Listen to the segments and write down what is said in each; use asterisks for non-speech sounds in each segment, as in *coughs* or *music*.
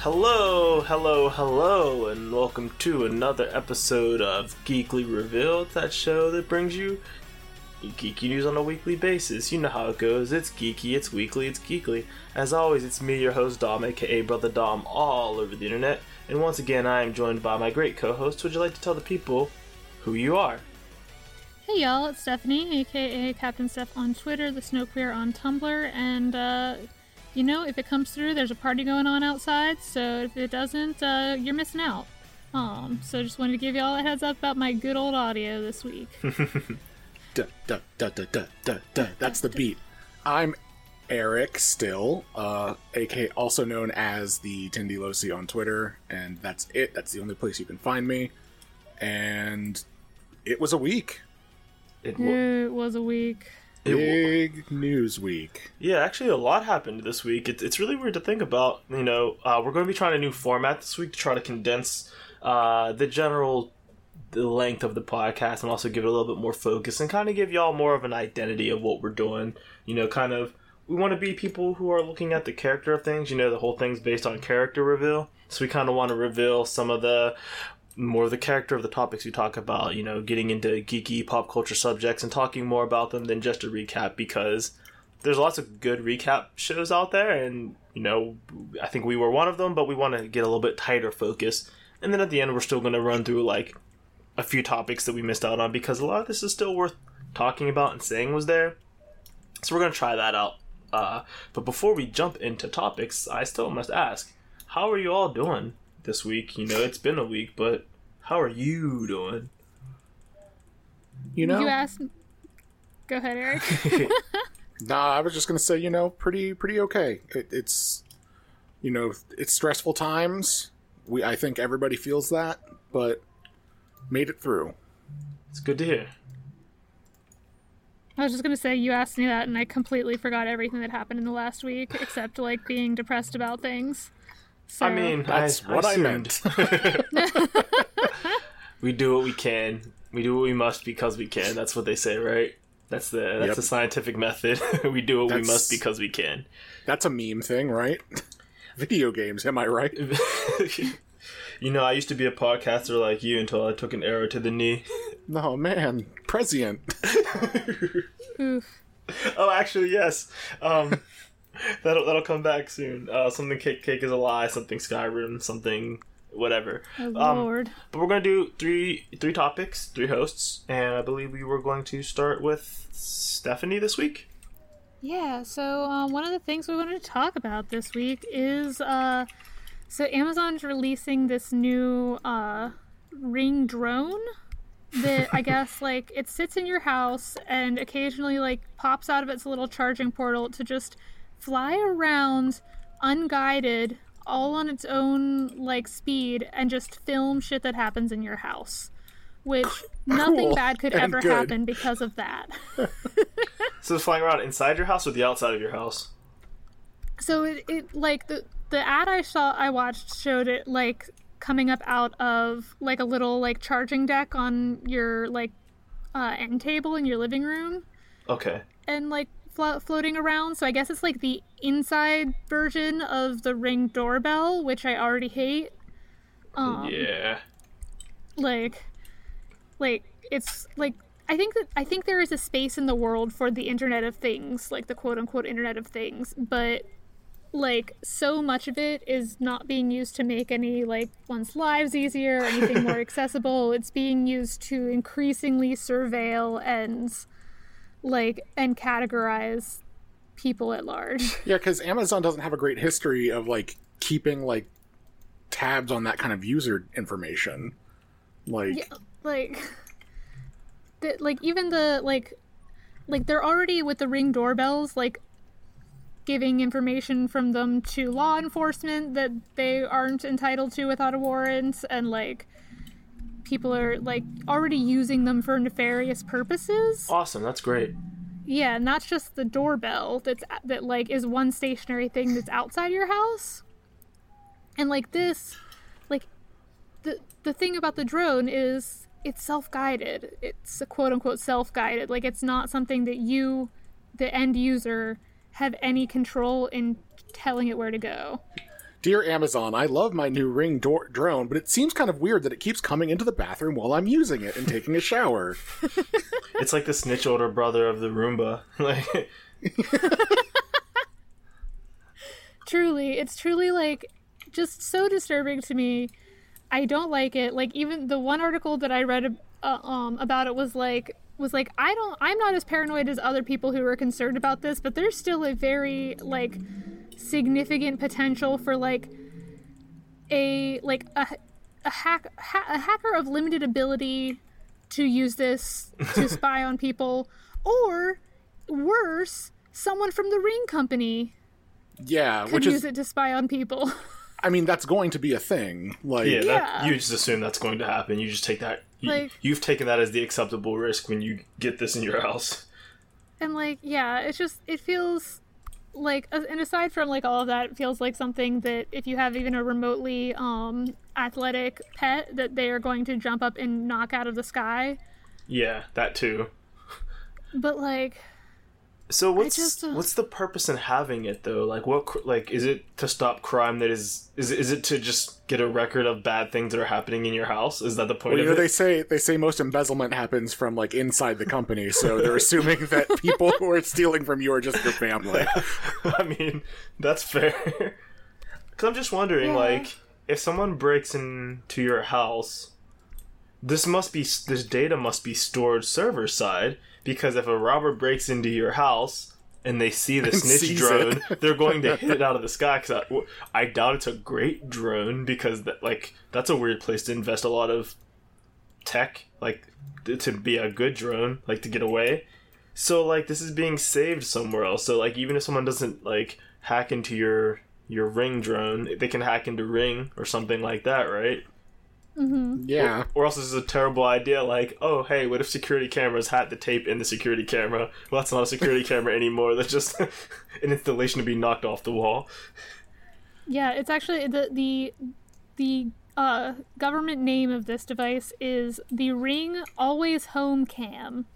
Hello, hello, hello, and welcome to another episode of Geekly Revealed, that show that brings you geeky news on a weekly basis. You know how it goes. It's geeky, it's weekly, it's geekly. As always, it's me, your host Dom, aka Brother Dom, all over the internet. And once again, I am joined by my great co-host. Would you like to tell the people who you are? Hey y'all, it's Stephanie, aka Captain Steph on Twitter, the Snow Queer on Tumblr, and uh, you know, if it comes through, there's a party going on outside, so if it doesn't, uh, you're missing out. Um, so just wanted to give y'all a heads up about my good old audio this week. *laughs* Duh, duh, duh, duh, duh, duh, duh. That's the beat. I'm Eric Still, uh, aka also known as the Tindy Losi on Twitter, and that's it. That's the only place you can find me. And it was a week. It, wa- it was a week. It Big news week. Yeah, actually, a lot happened this week. It's, it's really weird to think about. You know, uh, we're going to be trying a new format this week to try to condense uh, the general the length of the podcast and also give it a little bit more focus and kind of give y'all more of an identity of what we're doing. You know, kind of we want to be people who are looking at the character of things. You know, the whole thing's based on character reveal, so we kind of want to reveal some of the more of the character of the topics you talk about. You know, getting into geeky pop culture subjects and talking more about them than just a recap because there's lots of good recap shows out there and you know i think we were one of them but we want to get a little bit tighter focus. And then at the end we're still going to run through like a few topics that we missed out on because a lot of this is still worth talking about and saying was there. So we're going to try that out. Uh, but before we jump into topics i still must ask how are you all doing this week you know it's been a week but how are you doing You know? You asked. Go ahead, Eric. *laughs* *laughs* Nah, I was just gonna say, you know, pretty pretty okay. It, it's you know, it's stressful times. We I think everybody feels that, but made it through. it's good to hear I was just gonna say you asked me that, and I completely forgot everything that happened in the last week, except like being depressed about things. So, I mean, That's I, what I meant. *laughs* *laughs* we do what we can. We do what we must because we can. That's what they say, right? That's the that's Yep. the scientific method. *laughs* we do what we must because we can. That's a meme thing, right? Video games, am I right? you know, I used to be a podcaster like you until I took an arrow to the knee. Oh man, prescient. oh, actually, yes. Um, *laughs* that'll that'll come back soon. Uh, something cake cake is a lie. Something Skyrim. Something whatever. Oh Um, lord. But we're gonna do three three topics, three hosts, and I believe we were going to start with Stephanie this week. Yeah, so uh, one of the things we wanted to talk about this week is uh, so Amazon's releasing this new uh, Ring drone that I *laughs* guess like it sits in your house and occasionally like pops out of its little charging portal to just fly around unguided all on its own like speed and just film shit that happens in your house which *coughs* nothing bad could and ever good. happen because of that *laughs* So it's flying around inside your house or the outside of your house? so it, it like the the ad I saw I watched showed it like coming up out of like a little like charging deck on your like uh, end table in your living room Okay. and like flo- floating around. So I guess it's like the inside version of the Ring doorbell, which I already hate. Um, yeah. like like it's like I think that I think there is a space in the world for the Internet of Things, like the quote unquote Internet of Things, but like so much of it is not being used to make any like one's lives easier or anything *laughs* more accessible. It's being used to increasingly surveil and like and categorize people at large. *laughs* Yeah, because Amazon doesn't have a great history of like keeping like tabs on that kind of user information. Like, Yeah, like *laughs* the, like even the like like they're already with the ring doorbells like giving information from them to law enforcement that they aren't entitled to without a warrant and like people are like already using them for nefarious purposes Awesome. That's great. yeah not just the doorbell that's that like is one stationary thing that's outside your house and like this like the the thing about the drone is it's self-guided it's a quote unquote self-guided like it's not something that you the end user have any control in telling it where to go Dear Amazon, I love my new Ring door- drone, but it seems kind of weird that it keeps coming into the bathroom while I'm using it and taking a shower. *laughs* It's like the snitch older brother of the Roomba. *laughs* Like, truly it's truly like just so disturbing to me i don't like it like even the one article that i read uh, um, about it was like was like i don't i'm not as paranoid as other people who are concerned about this but there's still a very like significant potential for like a like a, a hack ha- a hacker of limited ability to use this to *laughs* spy on people or worse someone from the ring company Yeah, could which use is, it to spy on people. I mean, that's going to be a thing. Like, yeah, That, Yeah. you just assume that's going to happen. You just take that. You, Like- you've taken that as the acceptable risk when you get this in your house. and like, yeah, it's just it feels like and aside from like all of that, it feels like something that if you have even a remotely um athletic pet that they are going to jump up and knock out of the sky. Yeah, that too. But like So what's just, uh, what's the purpose in having it though? Like what like is it to stop crime that is is is it to just get a record of bad things that are happening in your house? Is that the point well, you know, it? they say they say most embezzlement happens from like inside the company, so they're assuming that *laughs* people who are stealing from you are just your family. *laughs* I mean, that's fair. Cuz I'm just wondering Yeah. like if someone breaks into your house this must be this data must be stored server side because if a robber breaks into your house and they see the *laughs* snitch drone, they're going to *laughs* hit it out of the sky. Because I, I doubt it's a great drone because that like that's a weird place to invest a lot of tech, like to be a good drone, like to get away. So like this is being saved somewhere else. So like even if someone doesn't like hack into your your ring drone, they can hack into ring or something like that, right? Yeah. Or else this is a terrible idea. Like, oh, hey, what if security cameras had the tape in the security camera? Well, that's not a security *laughs* camera anymore. That's just *laughs* an installation to be knocked off the wall. yeah, it's actually the the the uh government name of this device is the Ring Always Home Cam.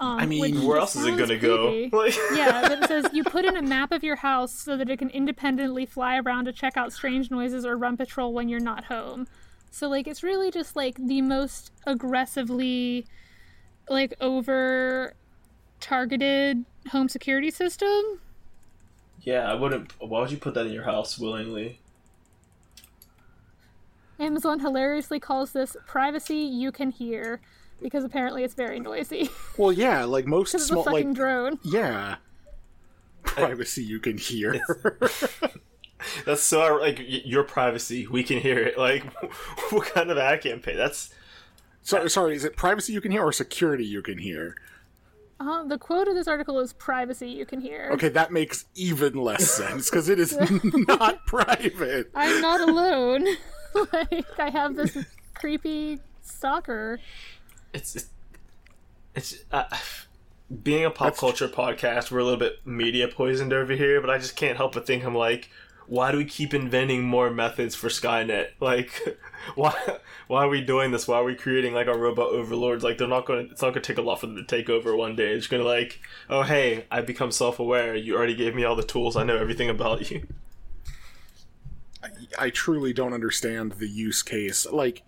Um, I mean, Where else is it gonna go? *laughs* Like, yeah, but it says you put in a map of your house so that it can independently fly around to check out strange noises or run patrol when you're not home. So like it's really just like the most aggressively like over targeted home security system. yeah, I wouldn't. Why would you put that in your house willingly? Amazon hilariously calls this privacy you can hear because apparently it's very noisy. *laughs* Well, yeah, like most it's small, fucking like drone. yeah, privacy you can hear. *laughs* *laughs* That's so like your privacy. We can hear it. Like, *laughs* what kind of ad campaign? That's sorry, sorry, is it privacy you can hear or security you can hear? Uh, the quote of this article is privacy you can hear. Okay, that makes even less sense because it is *laughs* not private. I'm not alone. like I have this creepy stalker. it's it's, it's uh, being a pop culture podcast. We're a little bit media poisoned over here, but I just can't help but think I'm like, why do we keep inventing more methods for Skynet? *laughs* Like, why why are we doing this? Why are we creating like our robot overlords? Like, they're not going. to It's not going to take a lot for them to take over one day. It's going to like, oh hey, I become self aware. You already gave me all the tools. I know everything about you. I truly don't understand the use case. Like,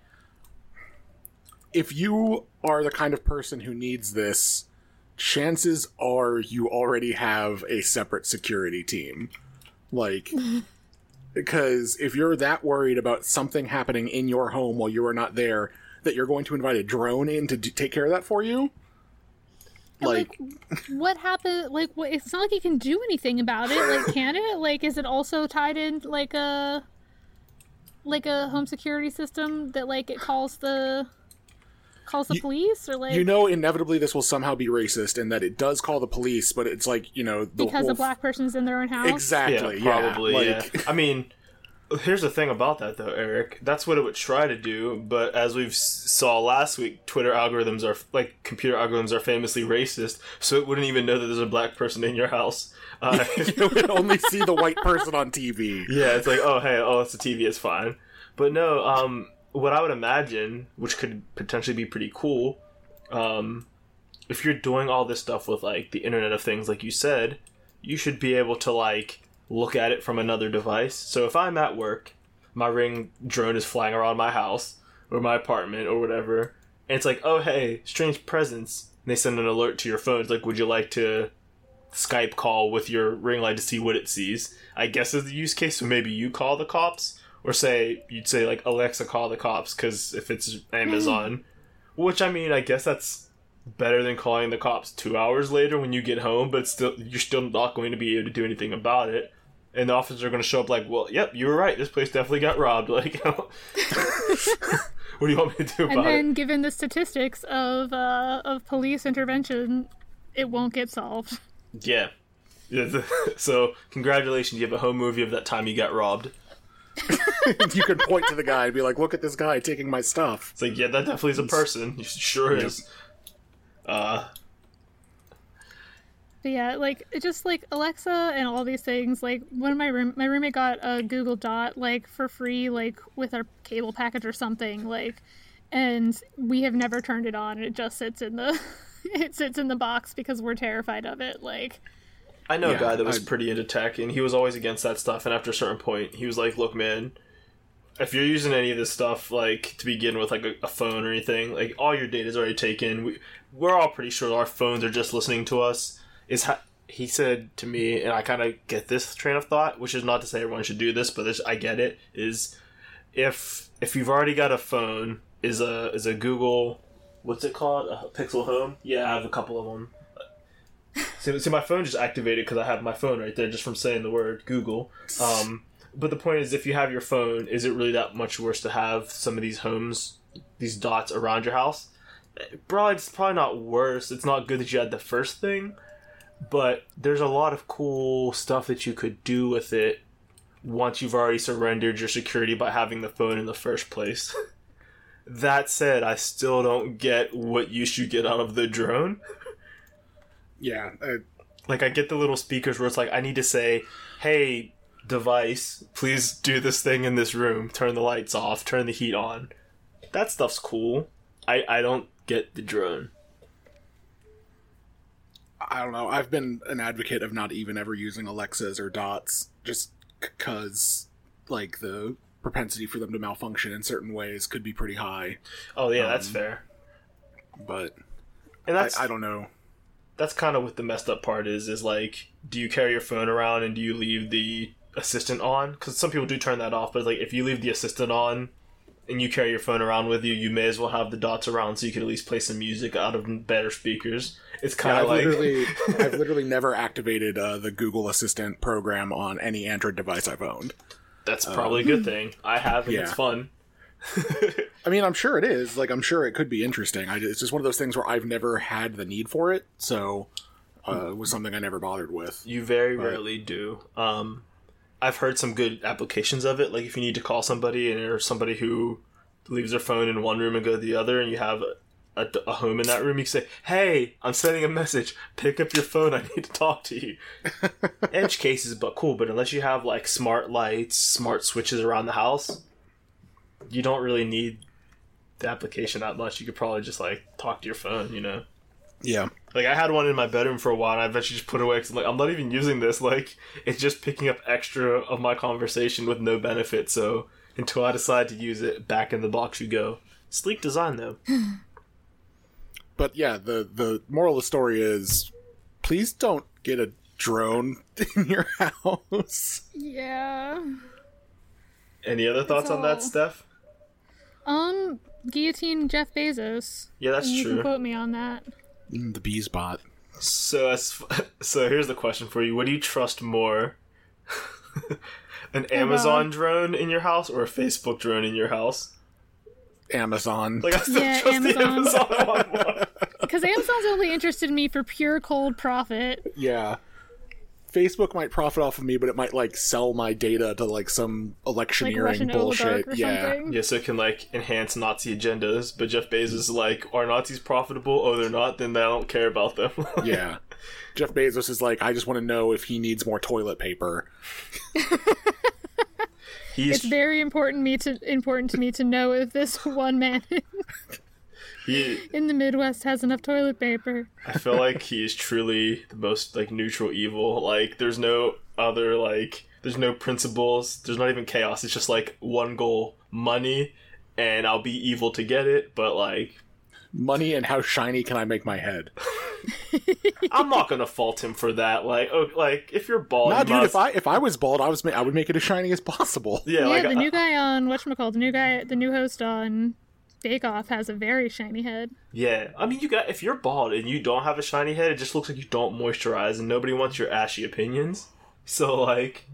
if you are the kind of person who needs this, chances are you already have a separate security team. Like, because if you're that worried about something happening in your home while you are not there, that you're going to invite a drone in to d- take care of that for you, And, like, what happened? Like, what, it's not like you can do anything about it. Like, can it? Like, is it also tied in like a like a home security system that like it calls the calls the You- police or like you know, inevitably this will somehow be racist, and that it does call the police, but it's like you know the because whole a black person's in their own house? exactly, yeah, probably. yeah. Yeah, I mean, here's the thing about that though, Eric. That's what it would try to do, but as we saw last week, Twitter algorithms are like computer algorithms are famously racist, so it wouldn't even know that there's a black person in your house. *laughs* Uh, you would only see the white person on TV. *laughs* yeah, it's like, oh hey, oh it's a TV, it's fine. But no, um, what I would imagine, which could potentially be pretty cool, um, if you're doing all this stuff with like the Internet of Things, like you said, you should be able to like look at it from another device. So if I'm at work, my ring drone is flying around my house or my apartment or whatever, and it's like, oh hey, strange presence. And they send an alert to your phone. It's like, would you like to Skype call with your ring light to see what it sees? I guess is the use case. So maybe you call the cops, or say you'd say like Alexa, call the cops because if it's Amazon, which I mean, I guess that's better than calling the cops two hours later when you get home, but still you're still not going to be able to do anything about it. And the officers are going to show up like, well, yep, you were right. This place definitely got robbed. *laughs* Like, *laughs* what do you want me to do about And then, it? given the statistics of uh, of police intervention, it won't get solved. Yeah, *laughs* so, congratulations, you have a home movie of that time you got robbed. *laughs* you could point to the guy and be like, "Look at this guy taking my stuff." It's like, yeah, that definitely is a person. *laughs* It sure Yep. is. Uh, But yeah, like it just like Alexa and all these things. Like one of my room, my roommate got a Google Dot like for free, like with our cable package or something. Like, and we have never turned it on. It just sits in the, *laughs* it sits in the box because we're terrified of it. Like, I know Yeah, a guy that was I- pretty into tech, and he was always against that stuff. And after a certain point, he was like, "Look, man, if you're using any of this stuff, like to begin with, like a, a phone or anything, like all your data is already taken. We, we're all pretty sure our phones are just listening to us." Is ha- he said to me, and I kind of get this train of thought, which is not to say everyone should do this, but this, I get it. Is if if you've already got a phone, is a is a Google, what's it called, a Pixel Home? Yeah, I have a couple of them. See, see, my phone just activated because I have my phone right there just from saying the word Google. Um, but the point is, if you have your phone, is it really that much worse to have some of these homes, these dots around your house? Bro, it's probably not worse. It's not good that you had the first thing, but there's a lot of cool stuff that you could do with it once you've already surrendered your security by having the phone in the first place. *laughs* that said, I still don't get what use you get out of the drone. Yeah, uh, Like I get the little speakers where it's like I need to say, "Hey, device, please do this thing in this room. Turn the lights off, turn the heat on." That stuff's cool. I I don't get the drone. I don't know. I've been an advocate of not even ever using Alexas or Dots, just because like the propensity for them to malfunction in certain ways could be pretty high. Oh yeah, that's Um, fair. But And I, that's I don't know. That's kind of what the messed up part is. Is like, do you carry your phone around and do you leave the assistant on? Because some people do turn that off, but like if you leave the assistant on. And you carry your phone around with you, you may as well have the dots around so you can at least play some music out of better speakers. It's kind Yeah, of like literally, *laughs* I've literally never activated uh, the Google Assistant program on any Android device I've owned. That's probably a good thing. I have, and it's fun. *laughs* I mean, I'm sure it is. Like, I'm sure it could be interesting. I, it's just one of those things where I've never had the need for it, so uh, it was something I never bothered with. You very rarely do. Um, I've heard some good applications of it. Like if you need to call somebody and there's somebody who leaves their phone in one room and go to the other, and you have a, a, a home in that room, you can say, "Hey, I'm sending a message. Pick up your phone. I need to talk to you." *laughs* Edge cases, but cool. But unless you have like smart lights, smart switches around the house, you don't really need the application that much. You could probably just like talk to your phone. You know. Yeah. Like I had one in my bedroom for a while, and I eventually just put it away because I'm like, I'm not even using this. *laughs* Like, it's just picking up extra of my conversation with no benefit. So until I decide to use it, back in the box you go. Sleek design though. *laughs* But yeah, the the moral of the story is, please don't get a drone *laughs* in your house. yeah. Any other thoughts on that, Steph? Um, guillotine Jeff Bezos. Yeah, that's you can true. quote me on that. Mm, the bees bot. So as *laughs* so here's the question for you: What do you trust more? *laughs* An Amazon drone in your house or a Facebook drone in your house? Amazon. Like I still Yeah, trust the Amazon. Amazon one. Because *laughs* Amazon's only interested in me for pure cold profit. yeah. Facebook might profit off of me, but it might like sell my data to like some electioneering Russian bullshit. Yeah. something. Yeah, so it can like enhance Nazi agendas, but Jeff Bezos is like, are Nazis profitable? Oh, they're not. Then I don't care about them. *laughs* Yeah. Jeff Bezos is like, I just want to know if he needs more toilet paper. *laughs* he's It's very important me to important to me to know if this one man *laughs* he in the Midwest has enough toilet paper. I feel like he is truly the most like neutral evil. Like there's no other like there's no principles. There's not even chaos. It's just like one goal, money, and I'll be evil to get it. But like Money and how shiny can I make my head? *laughs* I'm not gonna fault him for that. Like oh, like if you're bald, Nah, you dude. must- If I if I was bald, I was ma- I would make it as shiny as possible. yeah, Yeah, like the I- new guy on what's whatchamacallit, the new guy, the new host on Bake Off has a very shiny head. Yeah, I mean, you got if you're bald and you don't have a shiny head, it just looks like you don't moisturize, and nobody wants your ashy opinions. *laughs* So like,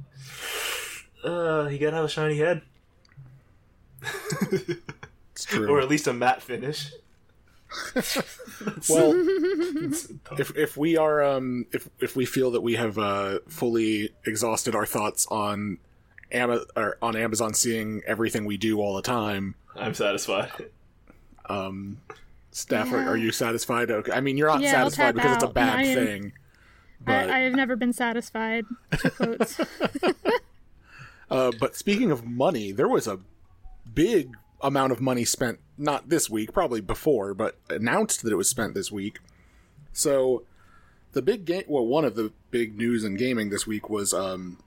uh, you gotta have a shiny head, It's true. or at least a matte finish. *laughs* well, if if we are um if if we feel that we have uh fully exhausted our thoughts on Ama- or on Amazon seeing everything we do all the time, I'm satisfied. Um, staff, are, Yeah. are you satisfied? Okay. I mean, you're not Yeah, satisfied because it's a bad I am- thing. But I, I have never been satisfied. Quotes. *laughs* Uh, but speaking of money, there was a big amount of money spent, not this week, probably before, but announced that it was spent this week. So, the big game, well, one of the big news in gaming this week was, um,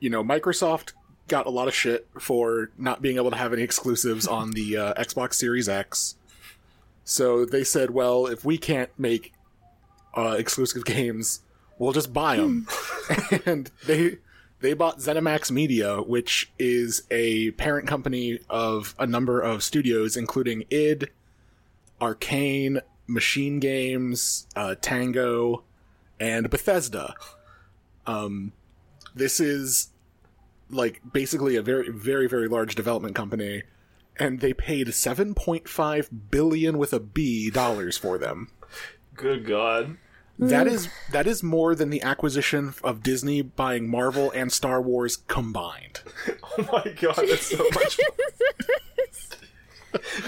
you know, Microsoft got a lot of shit for not being able to have any exclusives on the uh, Xbox Series X. So they said, well, if we can't make uh, exclusive games, we'll just buy them. *laughs* and they they bought ZeniMax Media, which is a parent company of a number of studios, including id, Arcane, Machine Games, uh, Tango, and Bethesda. Um, this is like basically a very, very, very large development company, and they paid 7.5 billion with a B dollars for them. Good God. That mm. is that is more than the acquisition of Disney buying Marvel and Star Wars combined. *laughs* Oh my God, that's so much.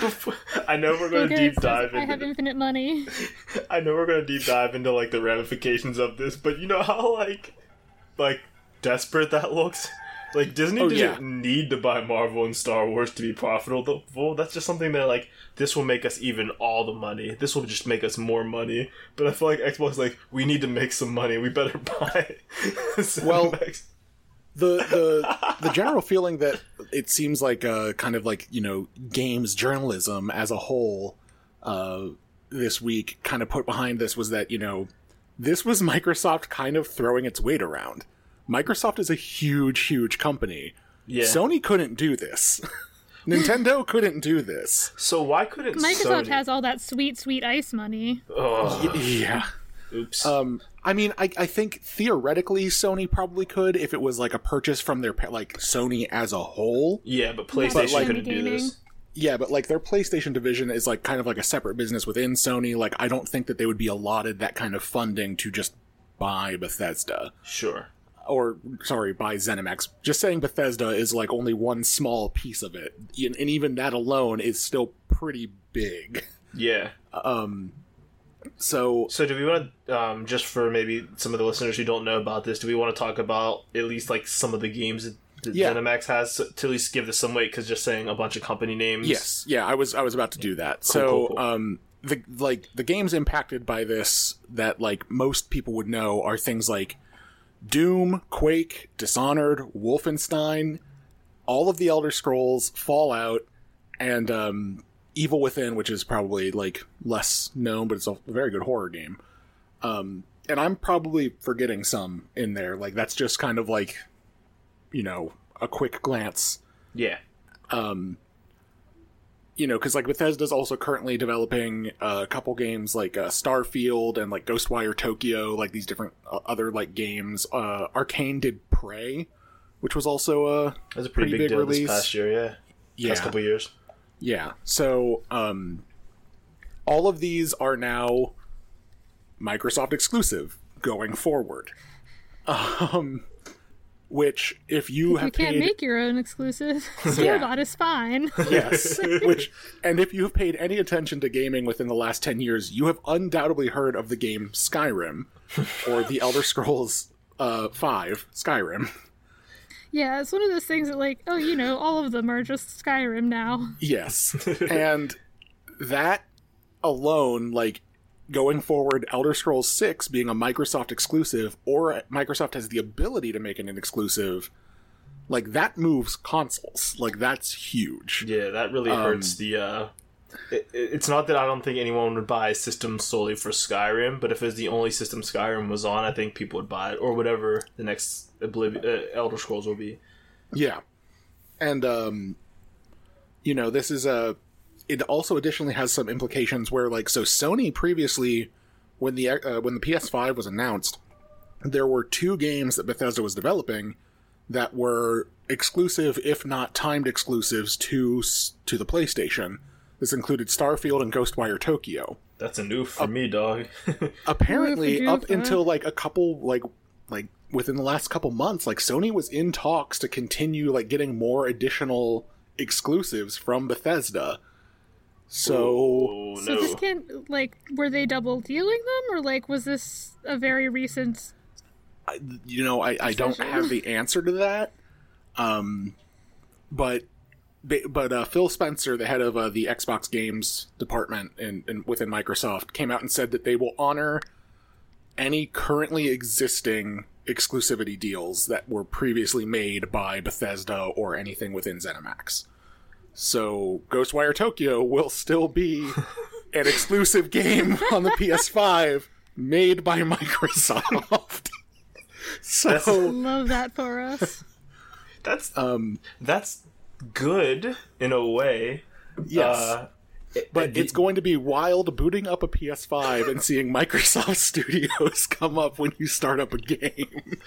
Before- *laughs* *laughs* I know we're going to Okay, deep says, dive I have infinite money. I know we're going to deep dive into like the ramifications of this, but you know how like, like desperate that looks. Like Disney Oh, doesn't yeah. need to buy Marvel and Star Wars to be profitable. That's just something that like this will make us even all the money. This will just make us more money. But I feel like Xbox is like we need to make some money. We better *laughs* buy. Well, the the the general feeling that it seems like uh kind of like you know games journalism as a whole uh this week kind of put behind this was that you know this was Microsoft kind of throwing its weight around. Microsoft is a huge huge company. yeah. Sony couldn't do this. *laughs* Nintendo couldn't do this. so why couldn't Microsoft Sony? has all that sweet, sweet ice money. Ugh, Yeah. oops. Um, I mean, I, I think theoretically Sony probably could if it was like a purchase from their like Sony as a whole. yeah, but PlayStation like- couldn't do this. Yeah, but like their PlayStation division is like kind of like a separate business within Sony. Like I don't think that they would be allotted that kind of funding to just buy Bethesda Sure. Or sorry, by ZeniMax. Just saying Bethesda is like only one small piece of it, and and even that alone is still pretty big. Yeah. Um, so So do we want to um, just for maybe some of the listeners who don't know about this, do we want to talk about at least like some of the games that, that Yeah. ZeniMax has to, to at least give this some weight? Because just saying a bunch of company names. Yes, yeah, I was I was about to do that. so, cool, cool. um, the like the games impacted by this that like most people would know are things like Doom, Quake, Dishonored, Wolfenstein, all of the Elder Scrolls, Fallout, and um, Evil Within, which is probably like less known, but it's a very good horror game. Um, and I'm probably forgetting some in there. Like that's just kind of like, you know, a quick glance Yeah. um you know because like bethesda's also currently developing uh, a couple games like uh, starfield and like ghostwire tokyo like these different uh, other like games uh arcane did prey which was also a That was a pretty, Pretty big, big release. past year. Yeah. yeah Past couple years. yeah so um all of these are now microsoft exclusive going forward *laughs* um which if you If have you can't paid make your own exclusive, *laughs* *laughs* Yeah. store-bought is fine. *laughs* Yes. Which, and if you've paid any attention to gaming within the last 10 years, you have undoubtedly heard of the game Skyrim, or the Elder Scrolls uh, 5 Skyrim. yeah, it's one of those things that, like, oh, you know, all of them are just Skyrim now. Yes. and that alone, like going forward, Elder Scrolls 6 being a Microsoft exclusive, or Microsoft has the ability to make it an exclusive, like that moves consoles. Like that's huge. Yeah, that really Um, hurts the. uh it- it's not that I don't think anyone would buy a system solely for Skyrim, but if it's the only system Skyrim was on, I think people would buy it, or whatever the next Obliv- uh, Elder Scrolls will be. Yeah. And um you know, this is a it also additionally has some implications where like so Sony previously when the uh, when the PS5 was announced, there were two games that Bethesda was developing that were exclusive if not timed exclusives to to the PlayStation. This included Starfield and Ghostwire Tokyo. That's a new for me, dog. *laughs* apparently Good you, up huh? until like a couple like like within the last couple months like sony was in talks to continue like getting more additional exclusives from bethesda so oh So no! this can't like were they double dealing them or like was this a very recent I, you know i, I don't have the *laughs* answer to that um but but uh, Phil Spencer, the head of uh, the Xbox Games department in, in within Microsoft, came out and said that they will honor any currently existing exclusivity deals that were previously made by Bethesda or anything within ZeniMax. So Ghostwire Tokyo will still be *laughs* an exclusive game on the PS5 made by Microsoft. *laughs* so love that for us. *laughs* That's um that's good in a way. yes. Uh, But it's going to be wild booting up a PS5 and seeing Microsoft Studios come up when you start up a game.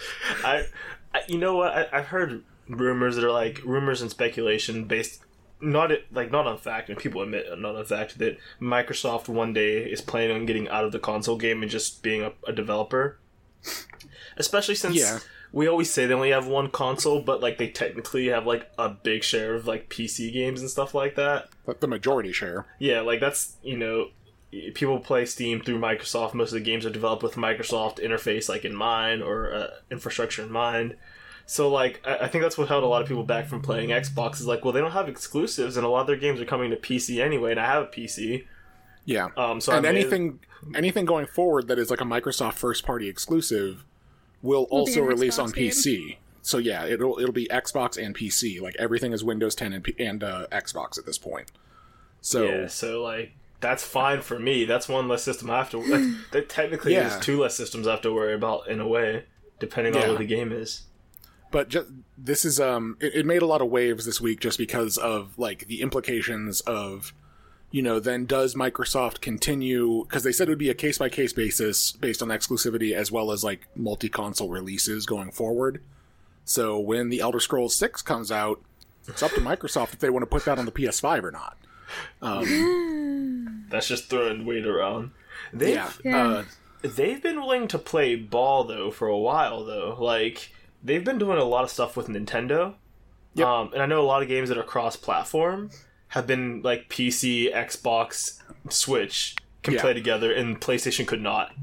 I, I you know what? I, I've heard rumors that are like rumors and speculation based not it like not on fact, and people admit not on fact that Microsoft one day is planning on getting out of the console game and just being a, a developer. Especially since Yeah. we always say they only have one console, but like they technically have like a big share of like PC games and stuff like that. But the majority share. Yeah, like that's you know, people play Steam through Microsoft. Most of the games are developed with Microsoft interface like in mind or uh, infrastructure in mind. So like, I, I think that's what held a lot of people back from playing Xbox. Is like, well, they don't have exclusives, and a lot of their games are coming to PC anyway, and I have a PC. Yeah. Um, so and I may- anything anything going forward that is like a Microsoft first party exclusive will, Will also release Xbox on game. PC. So yeah, it'll it'll be Xbox and PC. Like everything is Windows 10 and, P- and uh, Xbox at this point. So Yeah, so like that's fine for me. That's one less system I have to. Like, that technically Yeah. is two less systems I have to worry about in a way, depending on Yeah. what the game is. But just this is um it, it made a lot of waves this week just because of like the implications of you know then does microsoft continue because they said it would be a case by case basis based on exclusivity as well as like multi console releases going forward so when the elder scrolls 6 comes out it's up to microsoft if they want to put that on the ps5 or not *laughs* That's just throwing weight around. They've, Yeah. Uh, They've been willing to play ball though for a while though. Like they've been doing a lot of stuff with Nintendo. Yep. Um, and I know a lot of games that are cross-platform have been like PC, Xbox, Switch can Yeah. play together, and PlayStation could not.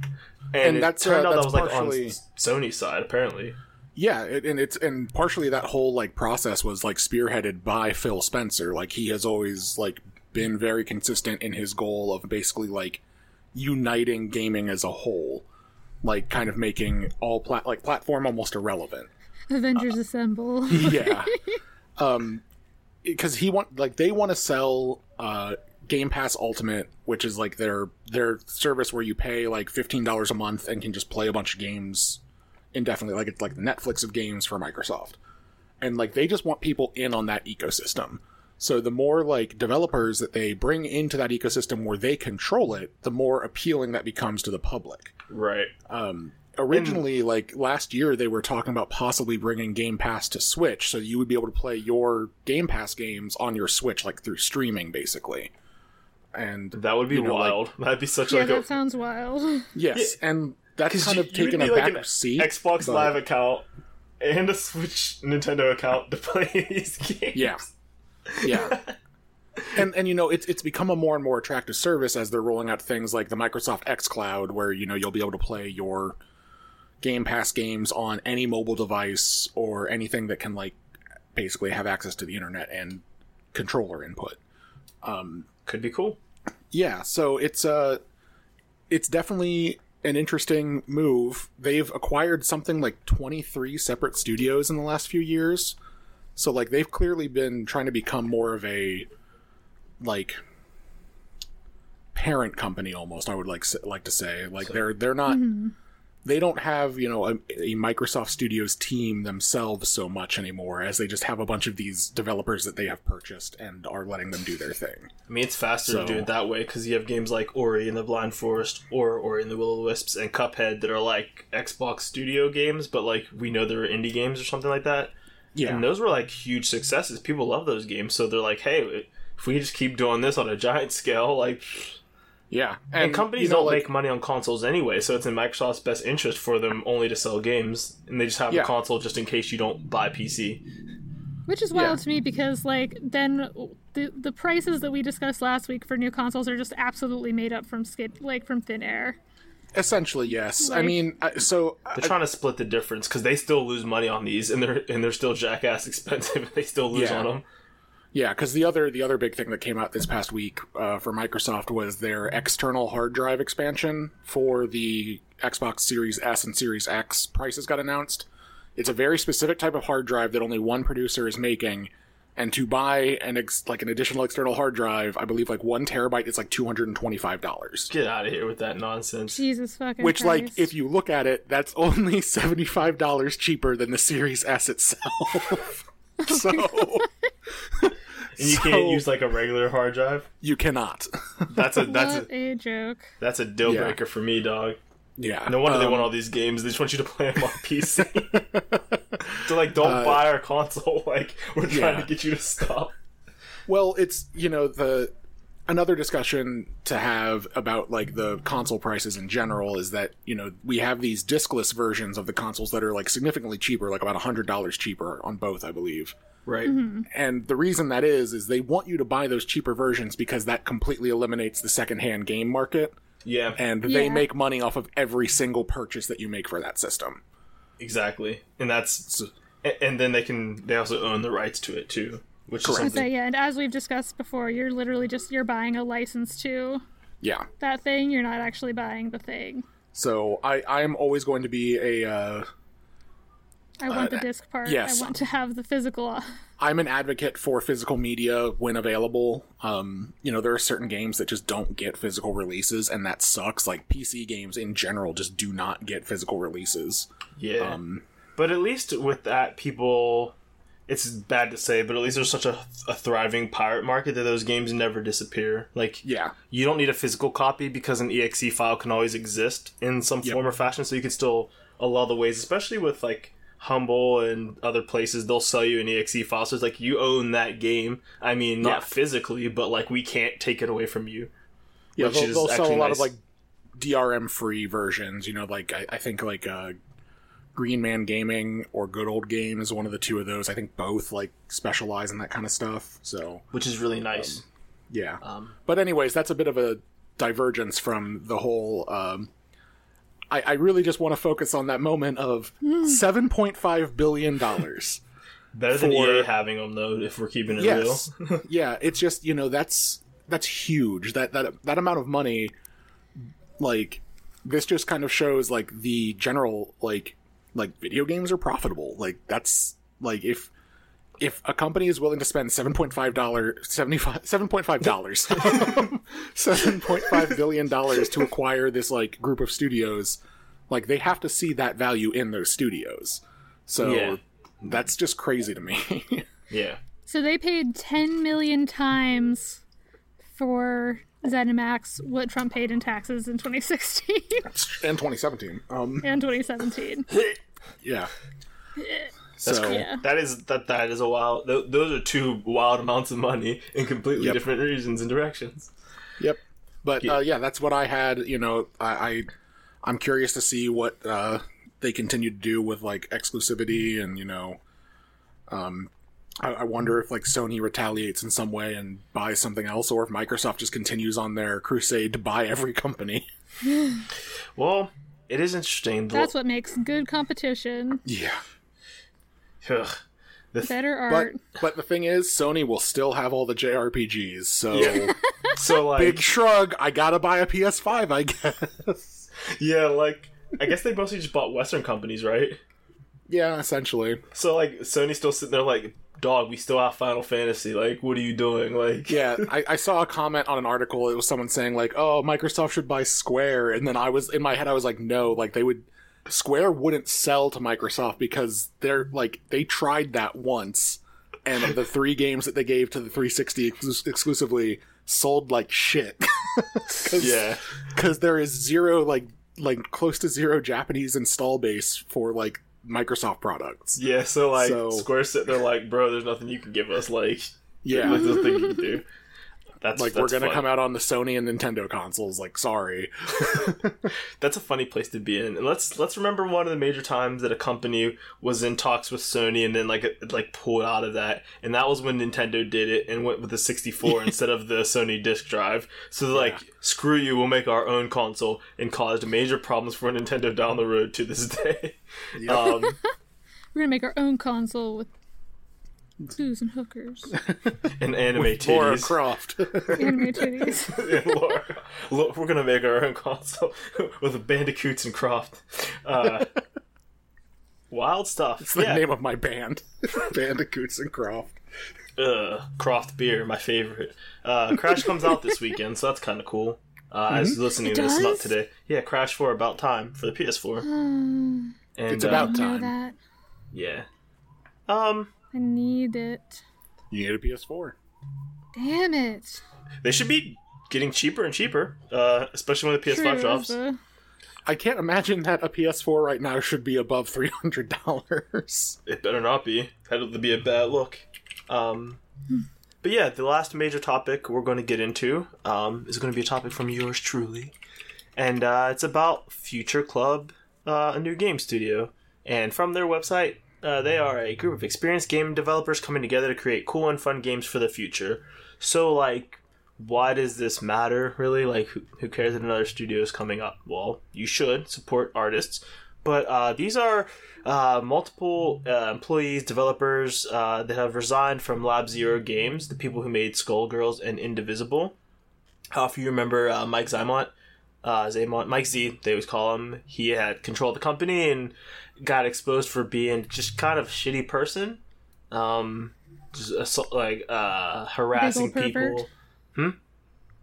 And, And it that's, turned uh, out that that's was like on Sony's side apparently. Yeah, it, and it's and partially that whole like process was like spearheaded by Phil Spencer. Like he has always like been very consistent in his goal of basically like uniting gaming as a whole, like kind of making all plat like platform almost irrelevant. Avengers Assemble. *laughs* yeah, *laughs* um, because he want like they want to sell uh Game Pass Ultimate, which is like their their service where you pay like fifteen dollars a month and can just play a bunch of games indefinitely. Like it's like the Netflix of games for Microsoft, and like they just want people in on that ecosystem. So the more like developers that they bring into that ecosystem where they control it, the more appealing that becomes to the public. Right. Um, Originally, like last year, they were talking about possibly bringing Game Pass to Switch, so you would be able to play your Game Pass games on your Switch, like through streaming, basically. And That would be You know, like- wild. *laughs* That'd be such yeah, like a that sounds wild. *laughs* yes, and that's kind you- of taken a like back seat. Xbox but- Live account and a Switch Nintendo account to play *laughs* these games. Yeah. Yeah. *laughs* and and you know it's it's become a more and more attractive service as they're rolling out things like the Microsoft xCloud where you know you'll be able to play your Game Pass games on any mobile device or anything that can like basically have access to the internet and controller input. Um, Could be cool. Yeah, so it's uh it's definitely an interesting move. They've acquired something like 23 separate studios in the last few years. So like they've clearly been trying to become more of a like parent company almost, I would like like to say. Like they're they're not mm-hmm. they don't have, you know, a, a Microsoft Studios team themselves so much anymore as they just have a bunch of these developers that they have purchased and are letting them do their thing. I mean, it's faster So- to do it that way because you have games like Ori and the Blind Forest, or Ori and the Will of the Wisps, and Cuphead that are like Xbox Studio games, but like we know they're indie games or something like that. Yeah. And those were like huge successes. People love those games, so they're like, hey, if we just keep doing this on a giant scale, like, Yeah, and, companies you know, don't like, make money on consoles anyway, so it's in Microsoft's best interest for them only to sell games, and they just have Yeah. a console just in case you don't buy PC. Which is wild Yeah. to me because, like, then the the prices that we discussed last week for new consoles are just absolutely made up from skid, like from thin air. Essentially yes. I mean, I- so They're trying to split the difference because they still lose money on these, and they're and they're still jackass *laughs* expensive. they still lose Yeah. on them. yeah, because the other the other big thing that came out this past week uh, for Microsoft was their external hard drive expansion for the Xbox Series S and Series X. Prices got announced. It's a very specific type of hard drive that only one producer is making. And to buy an ex- like an additional external hard drive, I believe like one terabyte is like two hundred and twenty five dollars. Get out of here with that nonsense. Jesus fucking. Which, like, if you look at it, that's *laughs* only seventy five dollars cheaper than the Series S itself. *laughs* so *laughs* And you So- can't use like a regular hard drive. you cannot. That's a that's what a a joke. that's a deal Yeah. breaker for me, dog. yeah. No wonder they Um, want all these games. They just want you to play them on PC. So like, don't Uh, buy our console. *laughs* Like, we're trying yeah. to get you to stop. Well, it's you know the another discussion to have about like the console prices in general is that you know we have these diskless versions of the consoles that are like significantly cheaper, like about a hundred dollars cheaper on both, I believe. Right. And the reason that is is they want you to buy those cheaper versions because that completely eliminates the secondhand game market, Yeah. and they make money off of every single purchase that you make for that system. Exactly. And that's and then they can they also own the rights to it too, which is Correct. So something. yeah, and as we've discussed before, you're literally just you're buying a license to Yeah. that thing. You're not actually buying the thing. So I I'm always going to be a uh, I want the disc part. yes. I want to have the physical. I'm an advocate for physical media when available. Um, you know, there are certain games that just don't get physical releases, and that sucks. Like PC games in general just do not get physical releases. Yeah. Um, But at least with that, people. It's bad to say, but at least there's such a, a thriving pirate market that those games never disappear. Like, yeah, you don't need a physical copy because an exe file can always exist in some Yep. form or fashion, so you can still, a lot of the ways, especially with like Humble and other places, they'll sell you an exe file. So it's like you own that game. I mean, not Yeah. physically, but like we can't take it away from you. yeah. They'll, they'll sell a lot nice. of like DRM free versions. You know, like I, I think like uh, Green Man Gaming or Good Old Game is one of the two of those. I think both like specialize in that kind of stuff. So which is really nice. yeah. Um, But anyways, that's a bit of a divergence from the whole. Um, I, I really just want to focus on that moment of hmm. seven point five billion dollars. *laughs* better than for- EA having them though, if we're keeping it yes, real. *laughs* yeah. It's just you know that's that's huge. That that that amount of money, like this, just kind of shows like the general like like video games are profitable. Like that's like if if a company is willing to spend seven point five dollars seventy five seven point five dollars *laughs* seven point five billion dollars to acquire this like group of studios, like they have to see that value in those studios. So Yeah. that's just crazy to me. *laughs* yeah. So they paid 10 million times for ZeniMax what Trump paid in taxes in 2016 and 2017. Um, and 2017. *laughs* yeah. That's so cool. Yeah. That is that that is a wild. Th- those are two wild amounts of money in completely Yep. different regions and directions. yep. But uh, yeah, that's what I had. You know, I, I I'm curious to see what uh, they continue to do with like exclusivity and you know, um, I, I wonder if like Sony retaliates in some way and buys something else, or if Microsoft just continues on their crusade to buy every company. *laughs* *laughs* Well, it is interesting. That's what makes good competition. Yeah. Ugh. The th- Better But art. but the thing is, Sony will still have all the JRPGs. So Yeah. *laughs* so like, Big shrug. I gotta buy a PS5. I guess. *laughs* yeah, like I guess they mostly just bought Western companies, right? yeah, essentially. So like Sony's still sitting there like, dog, we still have Final Fantasy. Like, what are you doing? Like, Yeah, *laughs* I, I saw a comment on an article. It was someone saying like, "Oh, Microsoft should buy Square," and then I was in my head, I was like, "No, like they would." Square wouldn't sell to Microsoft because they're like they tried that once, and the three games that they gave to the 360 ex- exclusively sold like shit. *laughs* Cause, yeah, because there is zero like like close to zero Japanese install base for like Microsoft products. yeah. So like, So- Square sitting there like, bro, there's nothing you can give us. Like, Yeah, there's nothing you can do. That's like that's we're gonna fun. come out on the Sony and Nintendo consoles. Like, sorry. *laughs* That's a funny place to be in. And let's let's remember one of the major times that a company was in talks with Sony and then like it, like pulled out of that, and that was when Nintendo did it and went with the 64 *laughs* instead of the Sony disc drive. So they're like, screw you, we'll make our own console, and caused major problems for Nintendo down the road to this day. Um, *laughs* We're gonna make our own console with booze *laughs* and hookers, and anime With Laura. Croft. *laughs* anime titties. *laughs* And Laura- look, we're gonna make our own console with bandicoots and Croft. Uh, wild stuff. It's the yeah. name of my band. Bandicoots and Croft. uh, Croft beer, my favorite. Uh, Crash comes out this weekend, so that's kind of cool. Uh, I was listening It to this not today. Yeah, Crash 4 About Time for the PS4. Um, And, It's uh, about know time. that. yeah. Um, I need it. You need a PS4. Damn it. they should be getting cheaper and cheaper, uh, especially when the PS5 True, drops. the- I can't imagine that a PS4 right now should be above three hundred dollars. It better not be. That'll be a bad look. Um, but yeah, the last major topic we're going to get into um, is going to be a topic from yours truly, and uh, it's about Future Club, uh, a new game studio. And from their website, uh, they are a group of experienced game developers coming together to create cool and fun games for the future. So, like, why does this matter really? Like, who, who cares that another studio is coming up? Well, you should support artists. But uh, these are uh, multiple uh, employees, developers uh, that have resigned from Lab Zero Games, the people who made Skullgirls and Indivisible. If you remember uh, Mike Zymont, uh, Zaimont, Mike Z, they always call him, he had controlled the company and got exposed for being just kind of a shitty person. Um, just assault, like uh, harassing Big ol' pervert. people.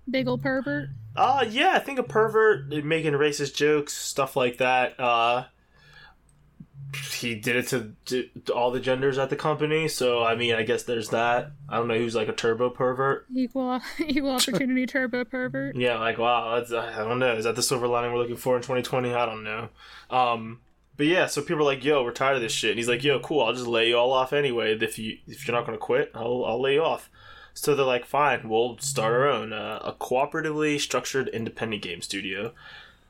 Big ol' pervert. Uh yeah, I think a pervert making racist jokes, stuff like that. Uh he did it to, to, to all the genders at the company, so I mean, I guess there's that. I don't know who's like a turbo pervert. Equal *laughs* equal opportunity turbo pervert. *laughs* Yeah, like wow, that's I don't know. Is that the silver lining we're looking for in 2020? I don't know. Um but yeah, so people are like, "Yo, we're tired of this shit." And he's like, "Yo, cool. I'll just lay you all off anyway. If you if you're not gonna quit, I'll I'll lay you off." So they're like, "Fine, we'll start our own, uh, a cooperatively structured independent game studio."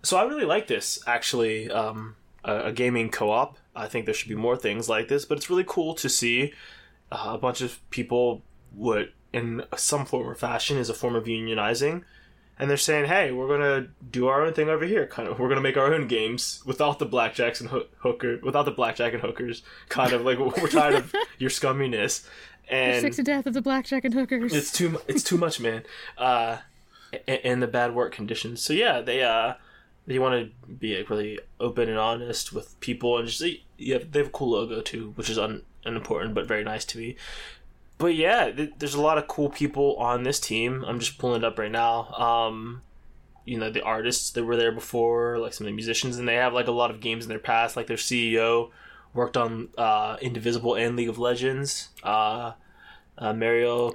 So I really like this actually, um, a, a gaming co-op. I think there should be more things like this, but it's really cool to see uh, a bunch of people what in some form or fashion is a form of unionizing and they're saying hey we're gonna do our own thing over here kind of. We're gonna make our own games without the blackjacks and hoo- hooker without the blackjack and hookers kind of like we're tired of *laughs* your scumminess. And Sick to death of the blackjack and hookers. it's too it's too much man. Uh a- and the bad work conditions. So yeah they uh they want to be like, really open and honest with people and just yeah they have a cool logo too which is un, unimportant but very nice to me but yeah th- there's a lot of cool people on this team i'm just pulling it up right now um you know the artists that were there before like some of the musicians and they have like a lot of games in their past like their ceo worked on uh indivisible and league of legends uh, uh Mariel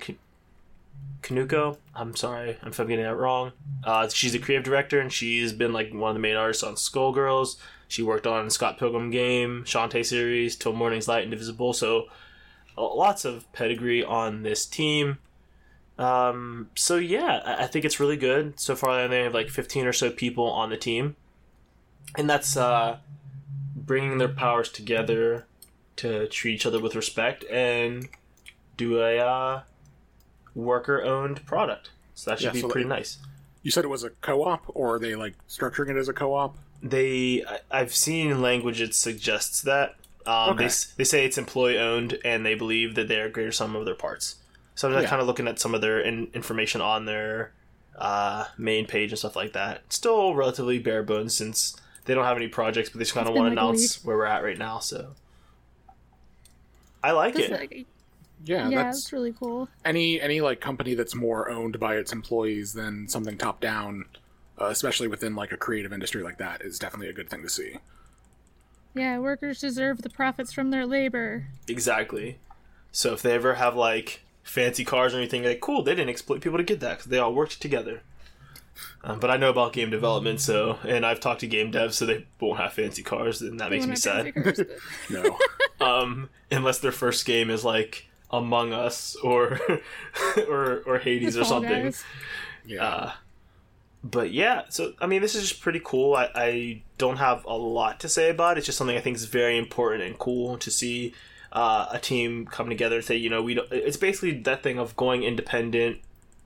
Kinuko. I'm sorry if I'm getting that wrong. Uh, she's a creative director and she's been like one of the main artists on Skullgirls. She worked on Scott Pilgrim Game, Shantae series, Till Morning's Light, Indivisible. So lots of pedigree on this team. Um, so yeah, I think it's really good. So far, they have like 15 or so people on the team, and that's uh, bringing their powers together to treat each other with respect and do a uh, worker owned product. So that should Yeah, be so pretty like- nice. You said it was a co-op, or are they like structuring it as a co-op? They, I've seen language that suggests that. Um, Okay. they, they say it's employee owned, and they believe that they are greater sum of their parts. So I'm just Yeah. kind of looking at some of their in, information on their uh, main page and stuff like that. Still relatively bare bones since they don't have any projects, but they just kind of want to like a announce where we're at right now. So I like That's it. like- Yeah, yeah, that's it's really cool. any any like company that's more owned by its employees than something top down, uh, especially within like a creative industry like that, is definitely a good thing to see. Yeah, workers deserve the profits from their labor. Exactly. So if they ever have like fancy cars or anything, like cool, they didn't exploit people to get that because they all worked together. Um, but I know about game development, so and I've talked to game devs, so they won't have fancy cars, and that makes me sad. cars, but- No, *laughs* um, unless their first game is like Among Us or *laughs* or or Hades or something. Guys. yeah, Uh, but yeah, so I mean, this is just pretty cool. I, I don't have a lot to say about it. It's just something I think is very important and cool to see uh, a team come together and say, you know, we don't. It's basically that thing of going independent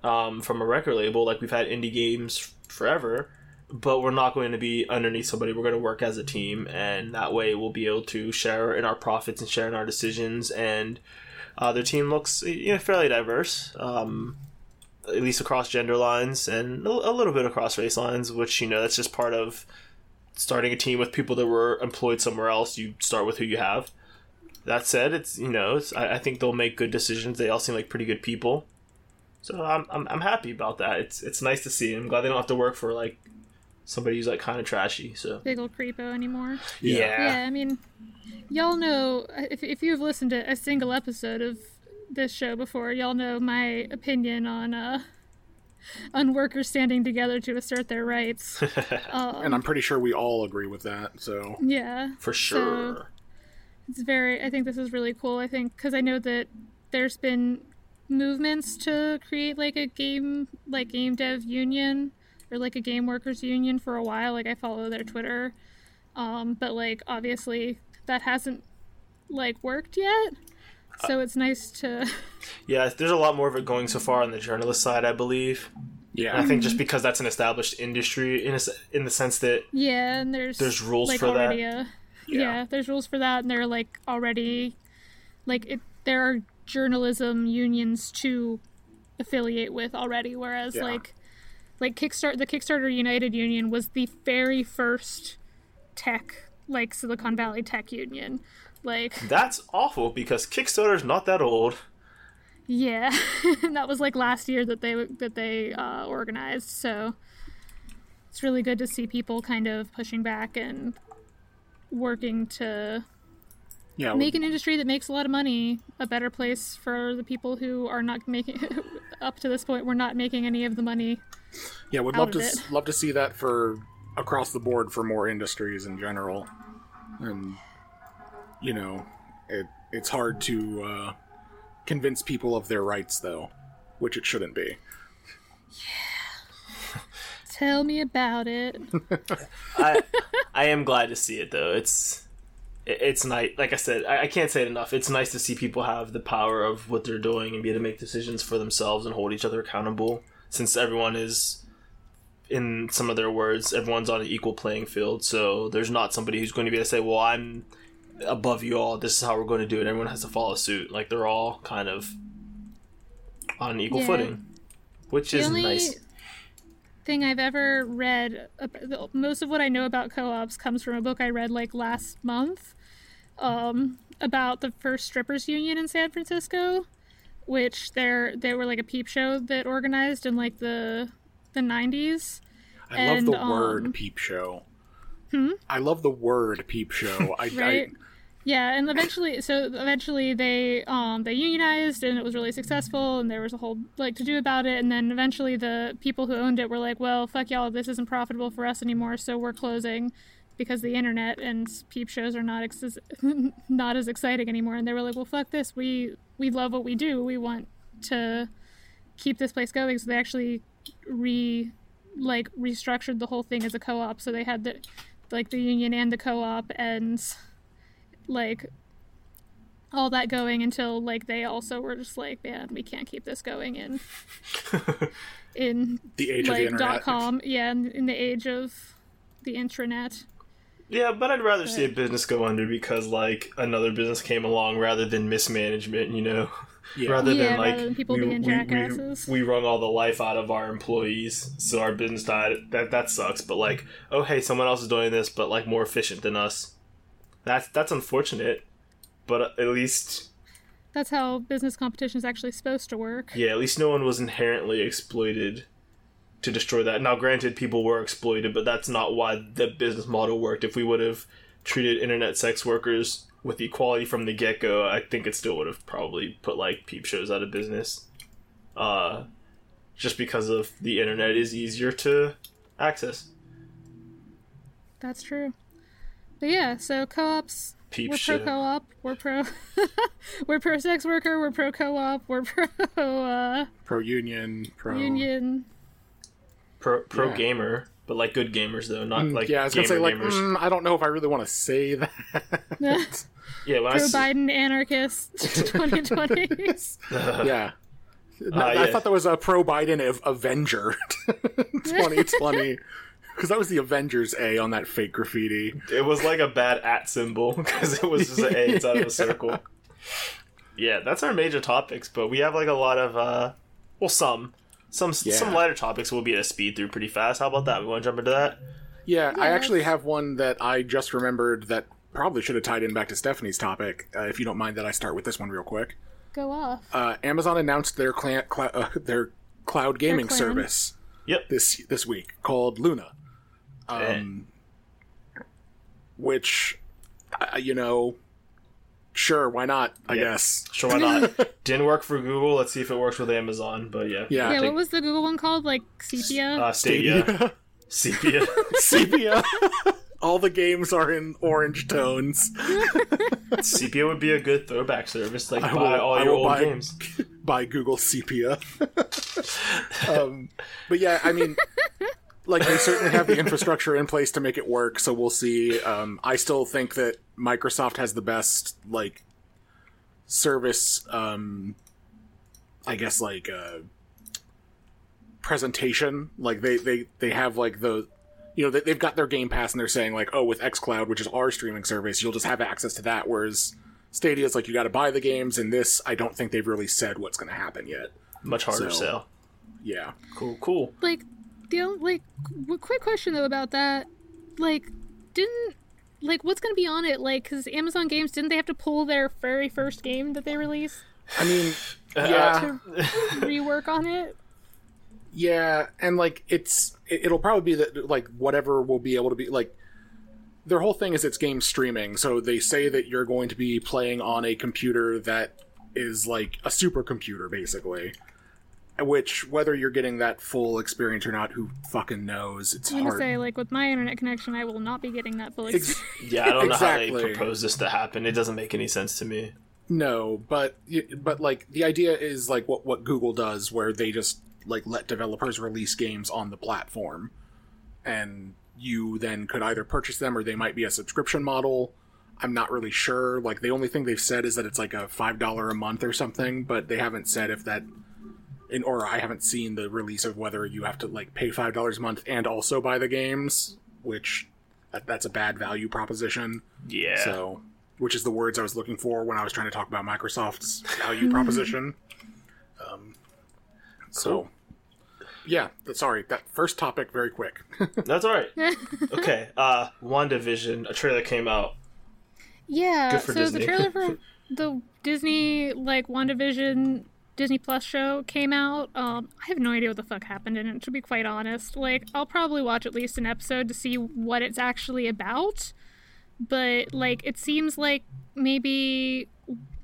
um, from a record label. Like we've had indie games forever, but we're not going to be underneath somebody. We're going to work as a team, and that way we'll be able to share in our profits and share in our decisions. And uh, their team looks you know fairly diverse. Um, at least across gender lines and a a little bit across race lines, which you know that's just part of starting a team with people that were employed somewhere else. You start with who you have. That said, it's you know it's, I, I think they'll make good decisions. They all seem like pretty good people, so I'm, I'm I'm happy about that. It's it's nice to see. I'm glad they don't have to work for like somebody who's like kind of trashy. So Big old creepo anymore. yeah, Yeah, I mean, y'all know if if you've listened to a single episode of this show before, y'all know my opinion on uh on workers standing together to assert their rights. um, *laughs* and I'm pretty sure we all agree with that. So yeah, for sure. it's very. I think this is really cool. I think because I know that there's been movements to create like a game like game dev union or like a game workers union for a while. Like I follow their Twitter, um, but like obviously that hasn't like worked yet. *laughs* So it's nice to *laughs* Yeah, there's a lot more of it going so far on the journalist side, I believe. yeah, And I think just mm-hmm. because that's an established industry in a, s- in the sense that yeah, and there's There's rules like for that? already A, yeah. there's rules for that, and they're like already like it. There are journalism unions to affiliate with already, whereas Yeah. like like Kickstart the Kickstarter United Union was the very first tech like Silicon Valley Tech Union. Like That's awful because Kickstarter's not that old. yeah, and *laughs* that was like last year that they that they uh, organized. So it's really good to see people kind of pushing back and working to yeah. make an industry that makes a lot of money a better place for the people who are not making *laughs* up to this point we're not making any of the money Yeah, would love to it. love to see that for across the board for more industries in general, and you know, it it's hard to uh, convince people of their rights though, which it shouldn't be. Yeah. Tell me about it *laughs* I I am glad to see it though. It's it's nice. Like I said, I, I can't say it enough. It's nice to see people have the power of what they're doing and be able to make decisions for themselves and hold each other accountable. Since everyone is, in some of their words, everyone's on an equal playing field. So there's not somebody who's going to be able to say, "Well, I'm above you all. This is how we're going to do it." Everyone has to follow suit. Like they're all kind of on an equal Yeah. footing, which the is only nice. thing i've ever read most of what i know about co-ops comes from a book i read like last month um, about the first strippers union in san francisco which they're they were like a peep show that organized in like the the 90s I love the um, Hmm? word peep show. I love the word peep show. I, right yeah and eventually so eventually they um they unionized and it was really successful and there was a whole like to do about it. And then eventually the people who owned it were like well fuck y'all this isn't profitable for us anymore so we're closing because the internet and peep shows are not ex- *laughs* not as exciting anymore. And they were like well fuck this. We we love what we do. We want to keep this place going. So they actually re like restructured the whole thing as a co-op. So they had the like the union and the co-op and like all that going until like they also were just like man we can't keep this going in *laughs* in the age of the like internet. dot com yeah in, in the age of the intranet Yeah, but I'd rather see a business go under because like another business came along rather than mismanagement, you know. Yeah. rather Yeah, than like rather than people we, being we- we- We, wrung all the life out of our employees, so our business died. That that sucks. But like, oh hey, someone else is doing this, but like more efficient than us. That's that's unfortunate, but at least That's how business competition is actually supposed to work. yeah, at least no one was inherently exploited to destroy that. Now, granted, people were exploited, but that's not why the business model worked. If we would have treated internet sex workers with equality from the get go, I think it still would have probably put like peep shows out of business. Uh, just because of the internet is easier to access. That's true. But yeah, so co-ops. Peep we're show. pro co-op. We're pro. *laughs* we're pro sex worker. We're pro co-op. We're pro uh, Pro union, pro union. pro pro Yeah. gamer, but like good gamers though, not like yeah, I was gonna say like mm, I don't know if I really want to say that. *laughs* yeah, when I pro s- Biden anarchist *laughs* 2020s. yeah. Uh, I yeah. thought that was a pro Biden Avenger 2020 because that was the Avengers A on that fake graffiti. It was like a bad at symbol *laughs* because it was just an A inside of a *laughs* circle. Yeah, that's our major topics, but we have like a lot of uh well some some Yeah. some lighter topics we'll be able to speed through pretty fast. How about that? We want to jump into that? Yeah, I actually have one that I just remembered that probably should have tied in back to Stephanie's topic. Uh, if you don't mind that I start with this one real quick. Go off. Uh, Amazon announced their clan, cl- uh, their cloud gaming clan. service Yep. this this week called Luna. Um, which, uh, you know, sure, why not? I Yeah. guess. *laughs* Sure, why not? *laughs* Didn't work for Google. Let's see if it works with Amazon. But yeah, Yeah. yeah, take- what was the Google one called? Like Sepia? uh, Stadia, *laughs* Sepia. Sepia. All the games are in orange tones. Sepia would be a good throwback service. Like I buy will- all I your old buy- games. by Google Sepia. um, but yeah, I mean, like they certainly have the *laughs* infrastructure in place to make it work. So we'll see. Um, I still think that Microsoft has the best like service. Um, I guess like uh, presentation. Like they they they have like the. You know, they, they've got their Game Pass and they're saying, like, oh, with xCloud, which is our streaming service, you'll just have access to that. Whereas Stadia is like, you got to buy the games, and this, I don't think they've really said what's going to happen yet. Much harder So- sell. Yeah. Cool, cool. like the only, like w- quick question though about that. Like didn't like what's gonna be on it? Like because amazon games didn't they have to pull their very first game that they released? I mean, *sighs* yeah, to rework on it? Yeah, and like it's it, it'll probably be that like whatever will be able to be like their whole thing is it's game streaming. So they say that you're going to be playing on a computer that is like a supercomputer, basically. Which, whether you're getting that full experience or not, who fucking knows? It's i'm gonna say like with my internet connection i will not be getting that full Ex- experience. *laughs* Yeah, I don't know how they propose this to happen. It doesn't make any sense to me. No, but but like the idea is like what what Google does, where they just like let developers release games on the platform, and you then could either purchase them or they might be a subscription model. I'm not really sure. Like the only thing they've said is that it's like a five dollar a month or something, but they haven't said if that. In, or I haven't seen the release of whether you have to like pay five dollars a month and also buy the games, which that, that's a bad value proposition. Yeah. So, which is the words I was looking for when I was trying to talk about Microsoft's value *laughs* proposition. Um, so, yeah, sorry. That first topic, very quick. *laughs* That's all right. *laughs* okay. Uh, WandaVision, a trailer came out. yeah Good for so Disney. the trailer for the disney like wandavision disney plus show came out um i have no idea what the fuck happened in it to be quite honest. Like i'll probably watch at least an episode to see what it's actually about but like it seems like maybe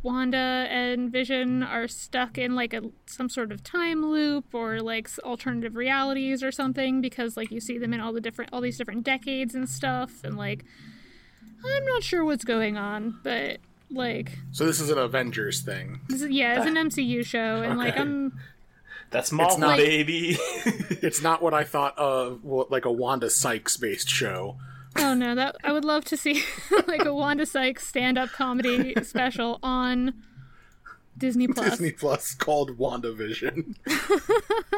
Wanda and Vision are stuck in like a some sort of time loop or like alternative realities or something because like you see them in all the different all these different decades and stuff and like I'm not sure what's going on, but like so this is an Avengers thing. this is yeah, it's an MCU show and like Okay. I'm That's Marvel, not- baby. *laughs* It's not what I thought of, well, like a Wanda Sykes based show. oh no, that I would love to see *laughs* like a Wanda Sykes stand-up comedy special on Disney Plus. Disney Plus called WandaVision.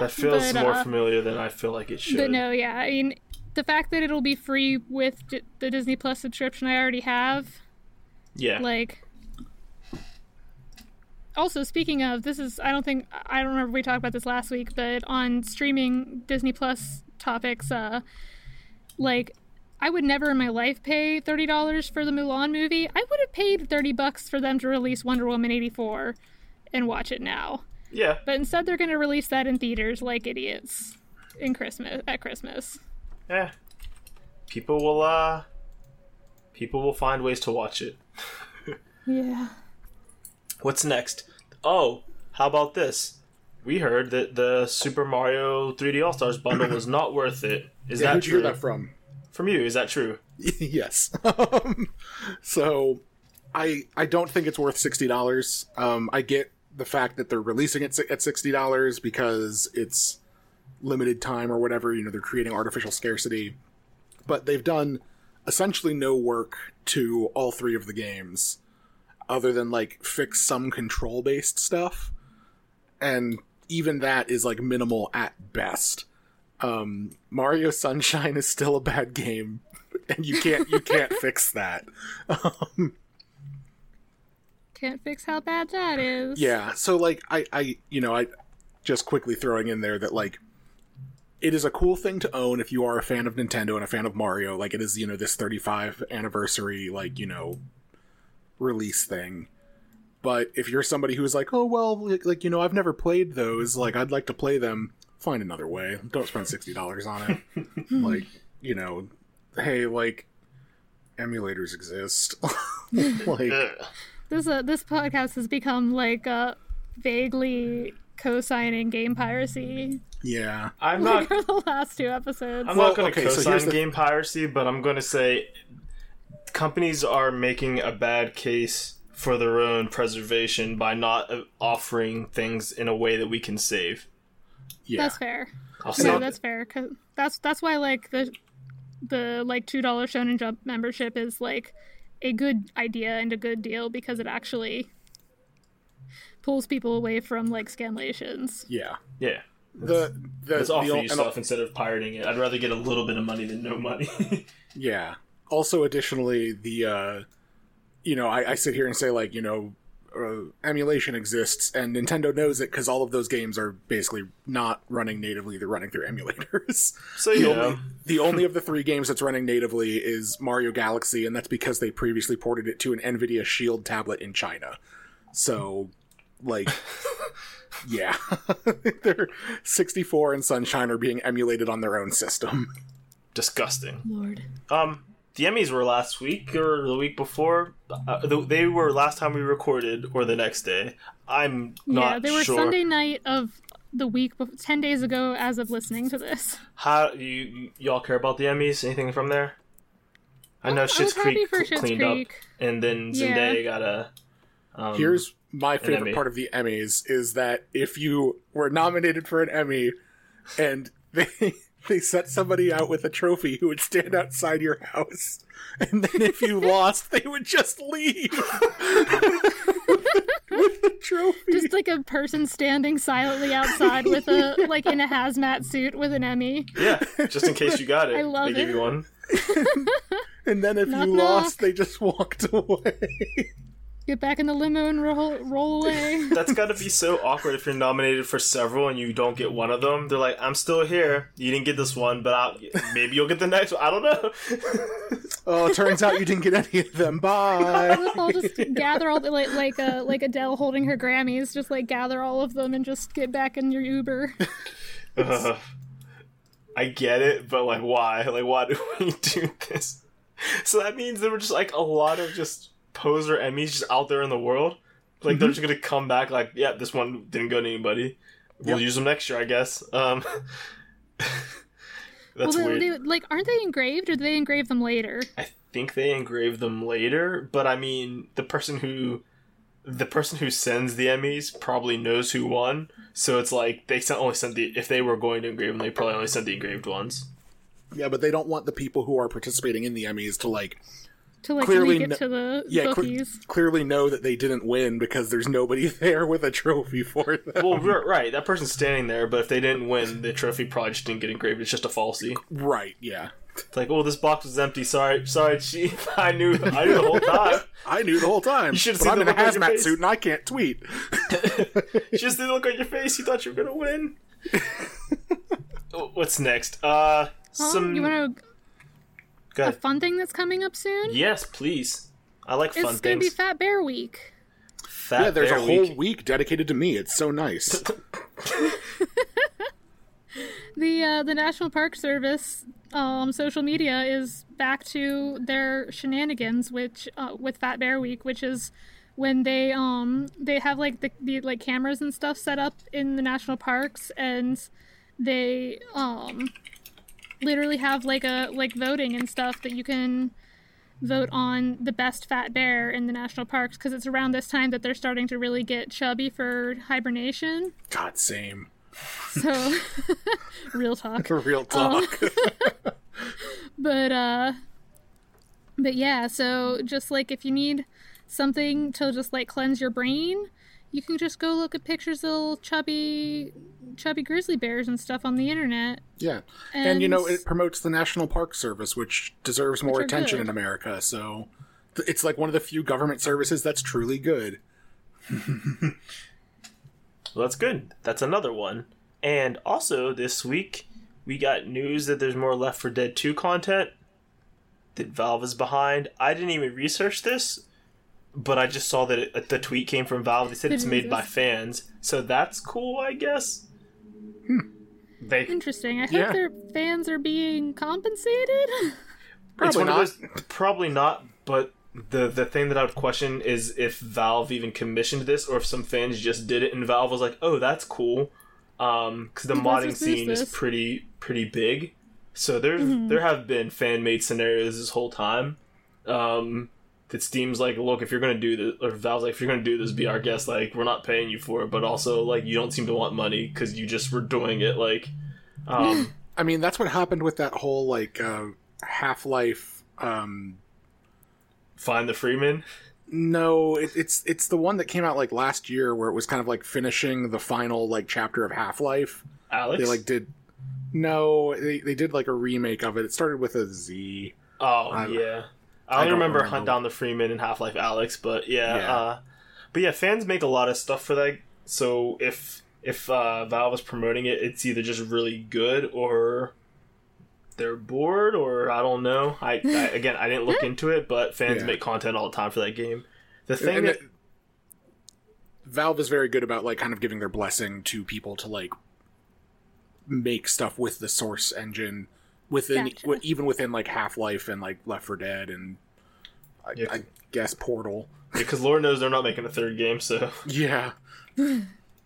that feels But, more uh, familiar than I feel like it should. But no, yeah, I mean the fact that it'll be free with d- the Disney Plus subscription I already have, yeah. like also speaking of this is I don't think I don't remember if we talked about this last week, but on streaming Disney Plus topics, uh, like I would never in my life pay thirty dollars for the Mulan movie. I would have paid thirty bucks for them to release Wonder Woman eighty four and watch it now. Yeah. But instead, they're going to release that in theaters like idiots in Christmas at Christmas. Yeah. People will uh people will find ways to watch it. Yeah. What's next? Oh, how about this? We heard that the Super Mario 3D All Stars bundle was not worth it. Is Yeah, that who'd true? hear that from? From you, is that true? *laughs* yes. Um, so I I don't think it's worth sixty dollars. Um, I get the fact that they're releasing it at sixty dollars because it's limited time or whatever. You know, they're creating artificial scarcity, but they've done essentially no work to all three of the games, other than like fix some control based stuff, and even that is like minimal at best. Um, Mario Sunshine is still a bad game *laughs* and you can't you can't *laughs* fix that. Um, Can't fix how bad that is. yeah, so like I I you know I just quickly throwing in there that like it is a cool thing to own if you are a fan of Nintendo and a fan of Mario. Like it is you know this 35 anniversary like you know release thing. But if you're somebody who is like, oh well, like, like you know, I've never played those. Like I'd like to play them. Find another way. Don't spend sixty dollars on it. *laughs* like you know, hey, like emulators exist. *laughs* like This uh, this podcast has become like uh, vaguely co-signing game piracy yeah, I'm like not for *laughs* the last two episodes. I'm Well, not going to okay, co-sign here's the- game piracy, but I'm going to say companies are making a bad case for their own preservation by not uh, offering things in a way that we can save. yeah. That's fair. I'll No, that. that's fair. Cause that's that's why like the the like two dollar Shonen Jump membership is like a good idea and a good deal because it actually pulls people away from like scanlations. yeah. yeah. The the, Let's the offer you stuff instead of pirating it. I'd rather get a little bit of money than no money. *laughs* Yeah. Also, additionally, the uh, you know, I, I sit here and say like, you know, uh, emulation exists, and Nintendo knows it because all of those games are basically not running natively; they're running through emulators. *laughs* so the you only know, the only of the three games that's running natively is Mario Galaxy, and that's because they previously ported it to an NVIDIA Shield tablet in China. So, like, *laughs* yeah, *laughs* they're 64 and Sunshine are being emulated on their own system. disgusting. Lord. Um, the Emmys were last week or the week before. Uh, th- they were last time we recorded or the next day. I'm not yeah, they were sure. Sunday night of the week bef- 10 days ago as of listening to this. How you, you y'all care about the Emmys? Anything from there? I know I Shit's was Creek for cl- Schitt's cleaned Creek. up, and then Yeah. Zendaya got a. Um, Here's my Emmy. favorite part of the Emmys is that if you were nominated for an Emmy and they *laughs* they set somebody out with a trophy who would stand outside your house and then if you lost they would just leave with the trophy. Just like a person standing silently outside with a like in a hazmat suit with an Emmy. yeah, just in case you got it. I love they gave it. you one. *laughs* and then if Knock, you knock. lost they just walked *laughs* away. Get back in the limo and roll roll *laughs* away. *laughs* That's got to be so awkward if you're nominated for several and you don't get one of them. They're like, "I'm still here. You didn't get this one, but I'll, maybe you'll get the next one. I don't know." *laughs* oh, turns out you didn't get any of them. Bye. I'll just gather all the like like uh, like Adele holding her Grammys, just like gather all of them and just get back in your Uber. Ugh. I get it, but like, why? Like, why do we do this? So that means there were just like a lot of just poser Emmys just out there in the world. Like they're just gonna come back like, yeah, this one didn't go to anybody. We'll Yep. use them next year, I guess. Um, *laughs* that's well, weird. they, they, like aren't they engraved or do they engrave them later? I think they engrave them later, but I mean, the person who the person who sends the Emmys probably knows who won, so it's like they sent, only sent the if they were going to engrave them, they probably only sent the engraved ones. yeah, but they don't want the people who are participating in the Emmys to like To like Clearly leak it no- to the yeah, cle- bookies. clearly know that they didn't win because there's nobody *laughs* there with a trophy for them. Well, r- right, that person's standing there, but if they didn't win, the trophy probably just didn't get engraved. It's just a falsy. right, yeah. It's like, oh, this box was empty. Sorry, sorry, chief. *laughs* I knew, I knew the whole time. *laughs* I knew the whole time. You should've but seen I'm the in a look on hazmat face. suit and I can't tweet. Just the look on your face. You thought you were gonna win. What's next? Uh, Well, some. you want to Go a fun thing that's coming up soon? Yes, please. I like fun things. it's going to be. Fat Bear Week. Fat yeah, there's Bear a whole Week. week. dedicated to me. It's so nice. *laughs* *laughs* The uh, the National Park Service um, social media is back to their shenanigans, which uh, with Fat Bear Week, which is when they um they have like the, the like cameras and stuff set up in the national parks, and they um literally have like a like voting and stuff that you can vote on the best fat bear in the national parks because it's around this time that they're starting to really get chubby for hibernation. God, same. So, *laughs* real talk. For *laughs* real talk. *laughs* But uh but yeah, so just like if you need something to just like cleanse your brain, you can just go look at pictures of little chubby chubby grizzly bears and stuff on the internet. yeah, and, you know it promotes the National Park Service, which deserves more Which attention good. in America. So it's like one of the few government services that's truly good. *laughs* Well, that's good. That's another one. And also this week, we got news that there's more Left 4 Dead 2 content. That Valve is behind. I didn't even research this, but I just saw that it, the tweet came from Valve. They said it's made by fans, so that's cool, I guess. They Interesting. I hope Yeah. their fans are being compensated. it's Probably not. those probably not, but the the thing that I would question is if Valve even commissioned this or if some fans just did it and Valve was like, "Oh, that's cool." Um cuz the modding just use scene is pretty pretty big. So there's Mm-hmm. there have been fan-made scenarios this whole time. Um that Steam's like, look, if you're gonna do this, or Valve's like, if you're gonna do this, be our guest. Like, we're not paying you for it, but also like, you don't seem to want money because you just were doing it. Like, um, *laughs* I mean, that's what happened with that whole like uh, Half Life. Um, find the Freeman. no, it, it's it's the one that came out like last year, where it was kind of like finishing the final like chapter of Half Life. Alyx. They like did. No, they they did like a remake of it. It started with a Z. Oh yeah, I I don't remember remember. Hunt Down the Freeman and Half Life Alyx, but yeah, Yeah. Uh, but yeah, fans make a lot of stuff for that. So if if uh, Valve is promoting it, it's either just really good or they're bored, or I don't know. I, I *laughs* again, I didn't look into it, but fans Yeah. make content all the time for that game. The thing And that it- Valve is very good about like kind of giving their blessing to people to like make stuff with the source engine within Gotcha. even within like Half Life and like Left 4 Dead and I, Yeah. I guess Portal. because Lord knows they're not making a third game, so. *laughs* Yeah,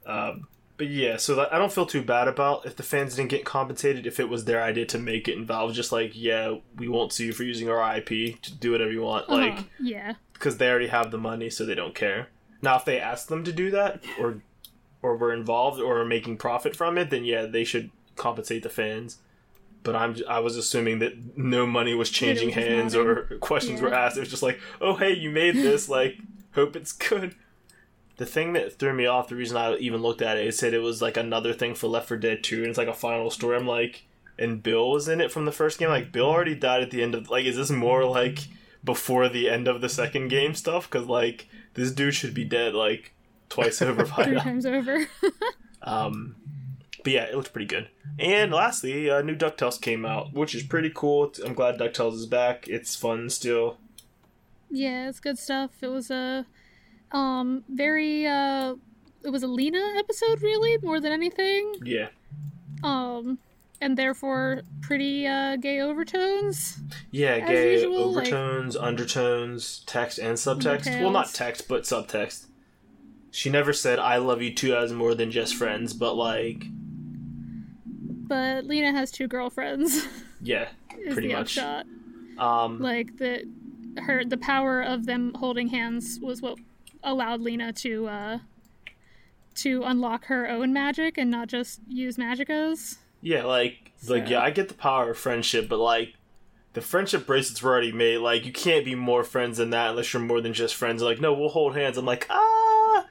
Um, but yeah, so that, I don't feel too bad about if the fans didn't get compensated if it was their idea to make it, and Valve just like, yeah, we won't sue you for using our IP. To do whatever you want, like Uh-huh. yeah. because they already have the money, so they don't care. Now, if they asked them to do that, or or were involved or are making profit from it, then yeah, they should compensate the fans. But I'm I was assuming that no money was changing was hands nothing. or questions were asked. It was just like, oh hey, you made this. Like, hope it's good. The thing that threw me off, the reason I even looked at it, it said it was like another thing for Left 4 Dead 2, and it's like a final story. I'm like, and Bill was in it from the first game. Like, Bill already died at the end of. Like, is this more like before the end of the second game stuff? Because like this dude should be dead like twice *laughs* over Three times over. *laughs* Um, but yeah, it looks pretty good. And lastly, uh, new Ducktales came out, which is pretty cool. I'm glad Ducktales is back. It's fun still. yeah, it's good stuff. It was a um very uh it was a Lena episode really more than anything. Yeah, Um and therefore pretty uh gay overtones. yeah. Gay usual, like- overtones, undertones, text and subtext. Well, not text, but subtext. She never said "I love you" two as more than just friends, but like, But Lena has two girlfriends. *laughs* yeah, *laughs* pretty much. upshot. Um, Like the her the power of them holding hands was what allowed Lena to uh to unlock her own magic and not just use Magica's. Yeah, like like yeah, I get the power of friendship, but like the friendship bracelets were already made. Like you can't be more friends than that unless you're more than just friends. Like no, we'll hold hands. I'm like ah,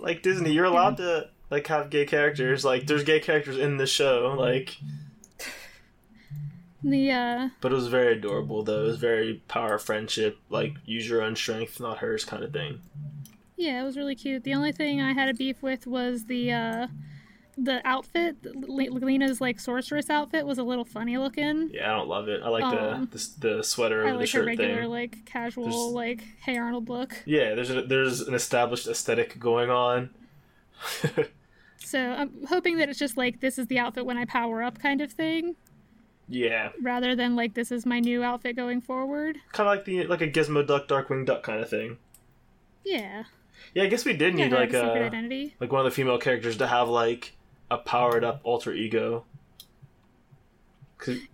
like Disney, you're allowed to like have gay characters. Like there's gay characters in the show. Like The uh, But it was very adorable, though. It was very power of friendship, like use your own strength, not hers, kind of thing. yeah, it was really cute. The only thing I had a beef with was the uh, the outfit. Le- Lena's like sorceress outfit was a little funny looking. Yeah, I don't love it. I like Um, the, the the sweater I over the like her shirt regular thing. like casual There's- like Hey Arnold look. Yeah, there's a, there's an established aesthetic going on. *laughs* So I'm hoping that it's just like this is the outfit when I power up kind of thing, yeah, rather than like this is my new outfit going forward. kind of like the like a Gizmo Duck, Darkwing Duck kind of thing. Yeah, Yeah, I guess we did need have like a secret a identity. like one of the female characters to have like a powered up alter ego.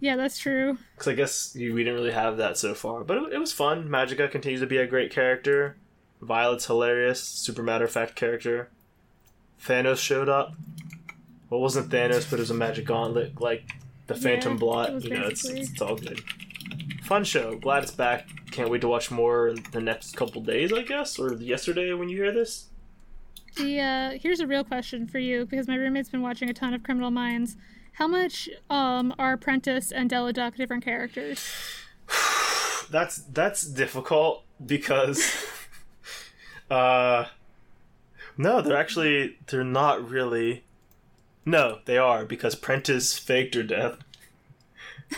Yeah, that's true. Because I guess you, we didn't really have that so far, but it, it was fun. Magica continues to be a great character. Violet's hilarious, super matter of fact character. Thanos showed up. Well, it wasn't Thanos, but it was a magic gauntlet, like the Phantom Yeah, Blot. You know, it's, it's all good. Fun show. Glad it's back. Can't wait to watch more in the next couple days, I guess, or yesterday when you hear this. The uh, here's a real question for you because my roommate's been watching a ton of Criminal Minds. How much um are Prentiss and Della Duck different characters? *sighs* That's that's difficult because *laughs* uh no, they're actually they're not really No, they are because Prentiss faked her death.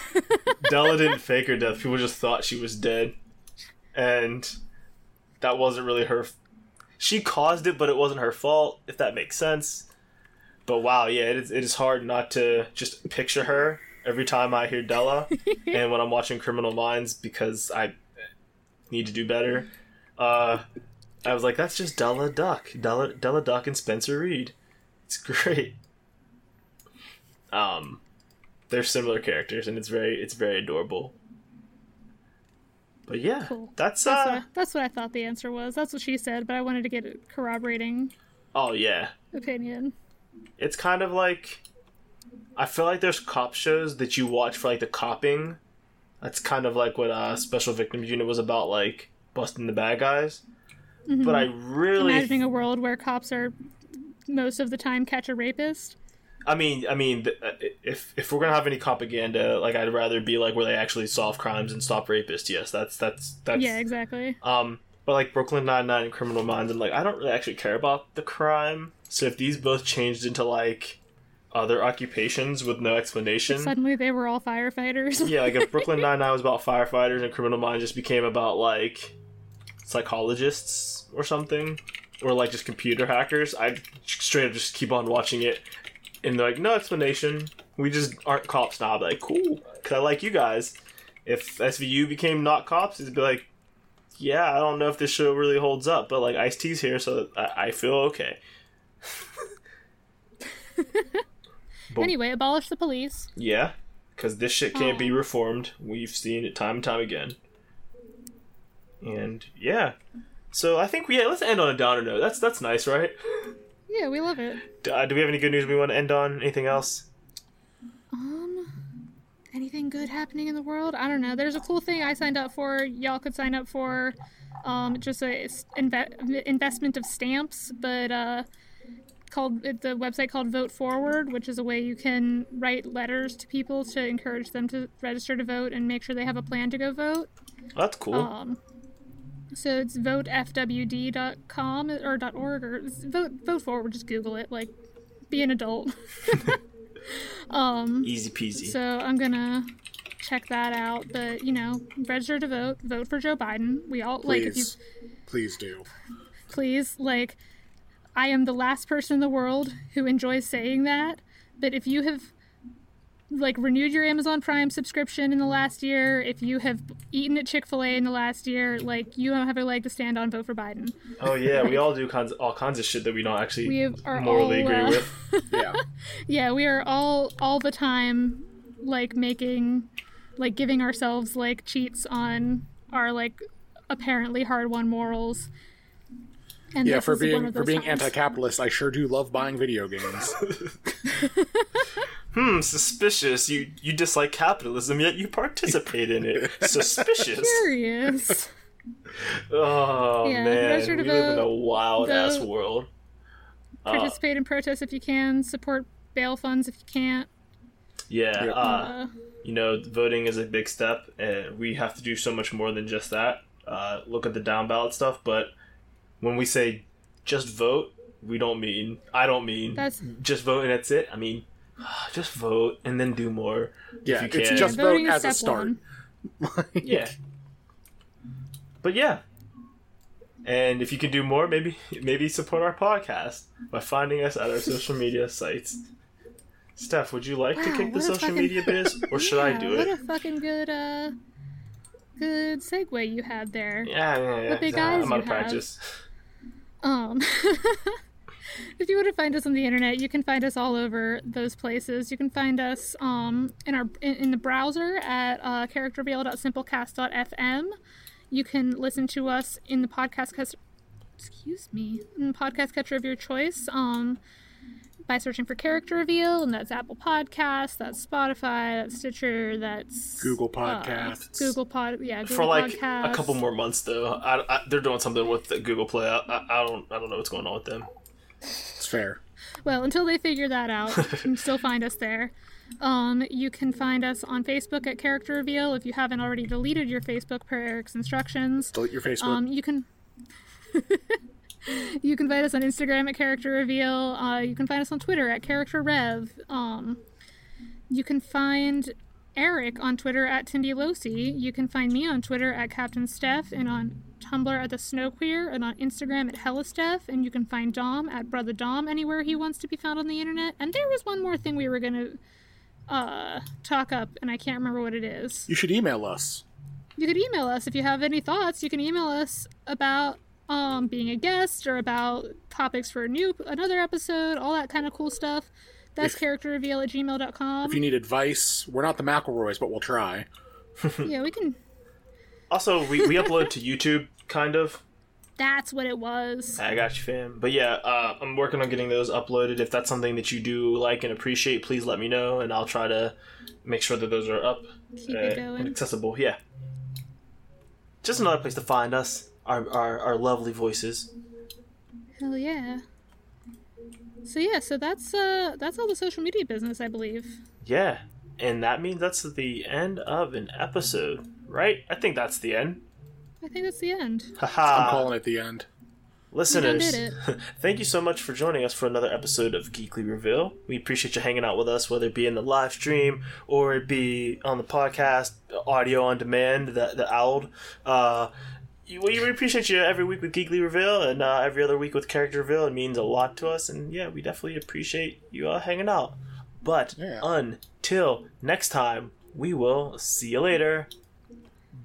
*laughs* Della didn't fake her death. People just thought she was dead. And that wasn't really her f- she caused it, but it wasn't her fault, if that makes sense. But wow, yeah, it is, it is hard not to just picture her every time I hear Della *laughs* and when I'm watching Criminal Minds because I need to do better. Uh, I was like, that's just Della Duck, Della Della Duck and Spencer Reid. It's great. Um, they're similar characters, and it's very it's very adorable. But yeah, Cool. that's That's, what uh I, that's what I thought the answer was. That's what she said, but I wanted to get a corroborating oh yeah, opinion. it's kind of like I feel like there's cop shows that you watch for like the copping. That's kind of like what uh, Special Victims Unit was about, like busting the bad guys. But I really, Imagining a world where cops are most of the time catch a rapist. I mean, I mean, th- uh, if if we're gonna have any propaganda, like I'd rather be like where they actually solve crimes and stop rapists. Yes, that's that's that's Yeah, exactly. Um, but like Brooklyn Nine Nine and Criminal Minds, I'm like I don't really actually care about the crime. So if these both changed into like other occupations with no explanation, Suddenly they were all firefighters. yeah, like if *laughs* Brooklyn Nine Nine was about firefighters and Criminal Minds just became about like psychologists or something, or like just computer hackers, I'd straight up just keep on watching it, and they're like no explanation. We just aren't cops now. I'd be like cool, because I like you guys. If SVU became not cops, it'd be like, yeah, I don't know if this show really holds up, but like Ice T's here, so I, I feel okay. But- *laughs* anyway, abolish the police. Yeah, because this shit can't be um, reformed. We've seen it time and time again. And yeah, so I think we yeah, let's end on a downer note. That's that's nice, right? Yeah, we love it. D- Uh, do we have any good news we want to end on? Anything else? Um, anything good happening in the world? I don't know. There's a cool thing I signed up for. Y'all could sign up for. Um, just a inve- investment of stamps, but uh, called it's a website called Vote Forward, which is a way you can write letters to people to encourage them to register to vote and make sure they have a plan to go vote. That's cool. Um, so it's votefwd.com or .org or it's vote vote forward. Just Google it. Like, be an adult. *laughs* um, Easy peasy. so I'm gonna check that out. But you know, register to vote. Vote for Joe Biden. We all like if you Please, please do. please like. I am the last person in the world who enjoys saying that. But if you have like renewed your Amazon Prime subscription in the last year, if you have eaten at Chick Fil A in the last year, like you don't have a leg to stand on. Vote for Biden. oh yeah, we all do kinds all kinds of shit that we don't actually We are morally all, agree uh, with. *laughs* Yeah. Yeah, we are all all the time like making like giving ourselves like cheats on our like apparently hard won morals. And Yeah, for being for being times. anti-capitalist, I sure do love buying video games. *laughs* *laughs* Hmm, suspicious. You you dislike capitalism, yet you participate in it. *laughs* Suspicious. Curious. *laughs* Oh Yeah, man, register we to live in a wild ass Vote. world. Uh, Participate in protests if you can. Support bail funds if you can't. Yeah, Yep. uh, Uh, you know, voting is a big step, and we have to do so much more than just that. Uh, look at the down ballot stuff, but when we say just vote, we don't mean I don't mean That's- just vote and that's it. I mean *sighs* just vote and then do more. Yeah, if you it's can. just voting vote as a start. one. *laughs* yeah. But yeah. And if you can do more, maybe maybe support our podcast by finding us at our *laughs* social media sites. Steph, would you like to kick the social fucking- media biz, *laughs* or should I Yeah, do What it? a fucking good, uh, good segue you had there. Yeah, yeah, yeah. What big yeah, eyes I'm out you of have. practice. Um, if you want to find us on the internet, you can find us all over those places. You can find us um, in our in, in the browser at uh, characterreveal.simplecast.fm. You can listen to us in the podcast catcher, excuse me, in the podcast catcher of your choice. Um, by searching for Character Reveal, and that's Apple Podcasts, that's Spotify, that's Stitcher, that's Google uh, Podcasts. Google Pod, yeah, Google For like Podcasts. a couple more months, though, I, I, they're doing something with the Google Play. I, I don't, I don't know what's going on with them. It's fair. Well, until they figure that out, you can still find us there. Um, you can find us on Facebook at Character Reveal if you haven't already deleted your Facebook per Eric's instructions. Delete your Facebook. Um, you can *laughs* you can find us on Instagram at Character Reveal. Uh, you can find us on Twitter at Character Rev. Um, you can find Eric on Twitter at Tindy Losi. You can find me on Twitter at Captain Steph and on Tumblr at the Snow Queer and on Instagram at Hellasteph, And you can find Dom at Brother Dom anywhere he wants to be found on the internet. And there was one more thing we were gonna uh, talk up, and I can't remember what it is you should email us. you could email us if you have any thoughts. You can email us about um, being a guest or about topics for a new another episode, all that kind of cool stuff. That's If- character reveal at gmail.com. If you need advice, we're not the McElroys, but we'll try. *laughs* yeah, we can. Also, we, we upload to YouTube, kind of. That's what it was. I got you, fam. But yeah, uh, I'm working on getting those uploaded. If that's something that you do like and appreciate, please let me know, and I'll try to make sure that those are up Keep uh, it and accessible. Yeah. Just another place to find us, our, our, our lovely voices. Hell yeah. So yeah, so that's uh that's all the social media business, I believe. Yeah, and that means that's the end of an episode, right? I think that's the end. I think that's the end. Haha. I'm calling it the end. Listeners, *laughs* thank you so much for joining us for another episode of Geekly Reveal. We appreciate you hanging out with us, whether it be in the live stream or it be on the podcast, audio on demand, the the owl. Uh, we we appreciate you every week with Geekly Reveal and uh, every other week with Character Reveal. It means a lot to us, and yeah, we definitely appreciate you all hanging out. But Yeah. until next time, we will see you later.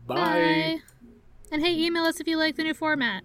Bye. And hey, email us if you like the new format.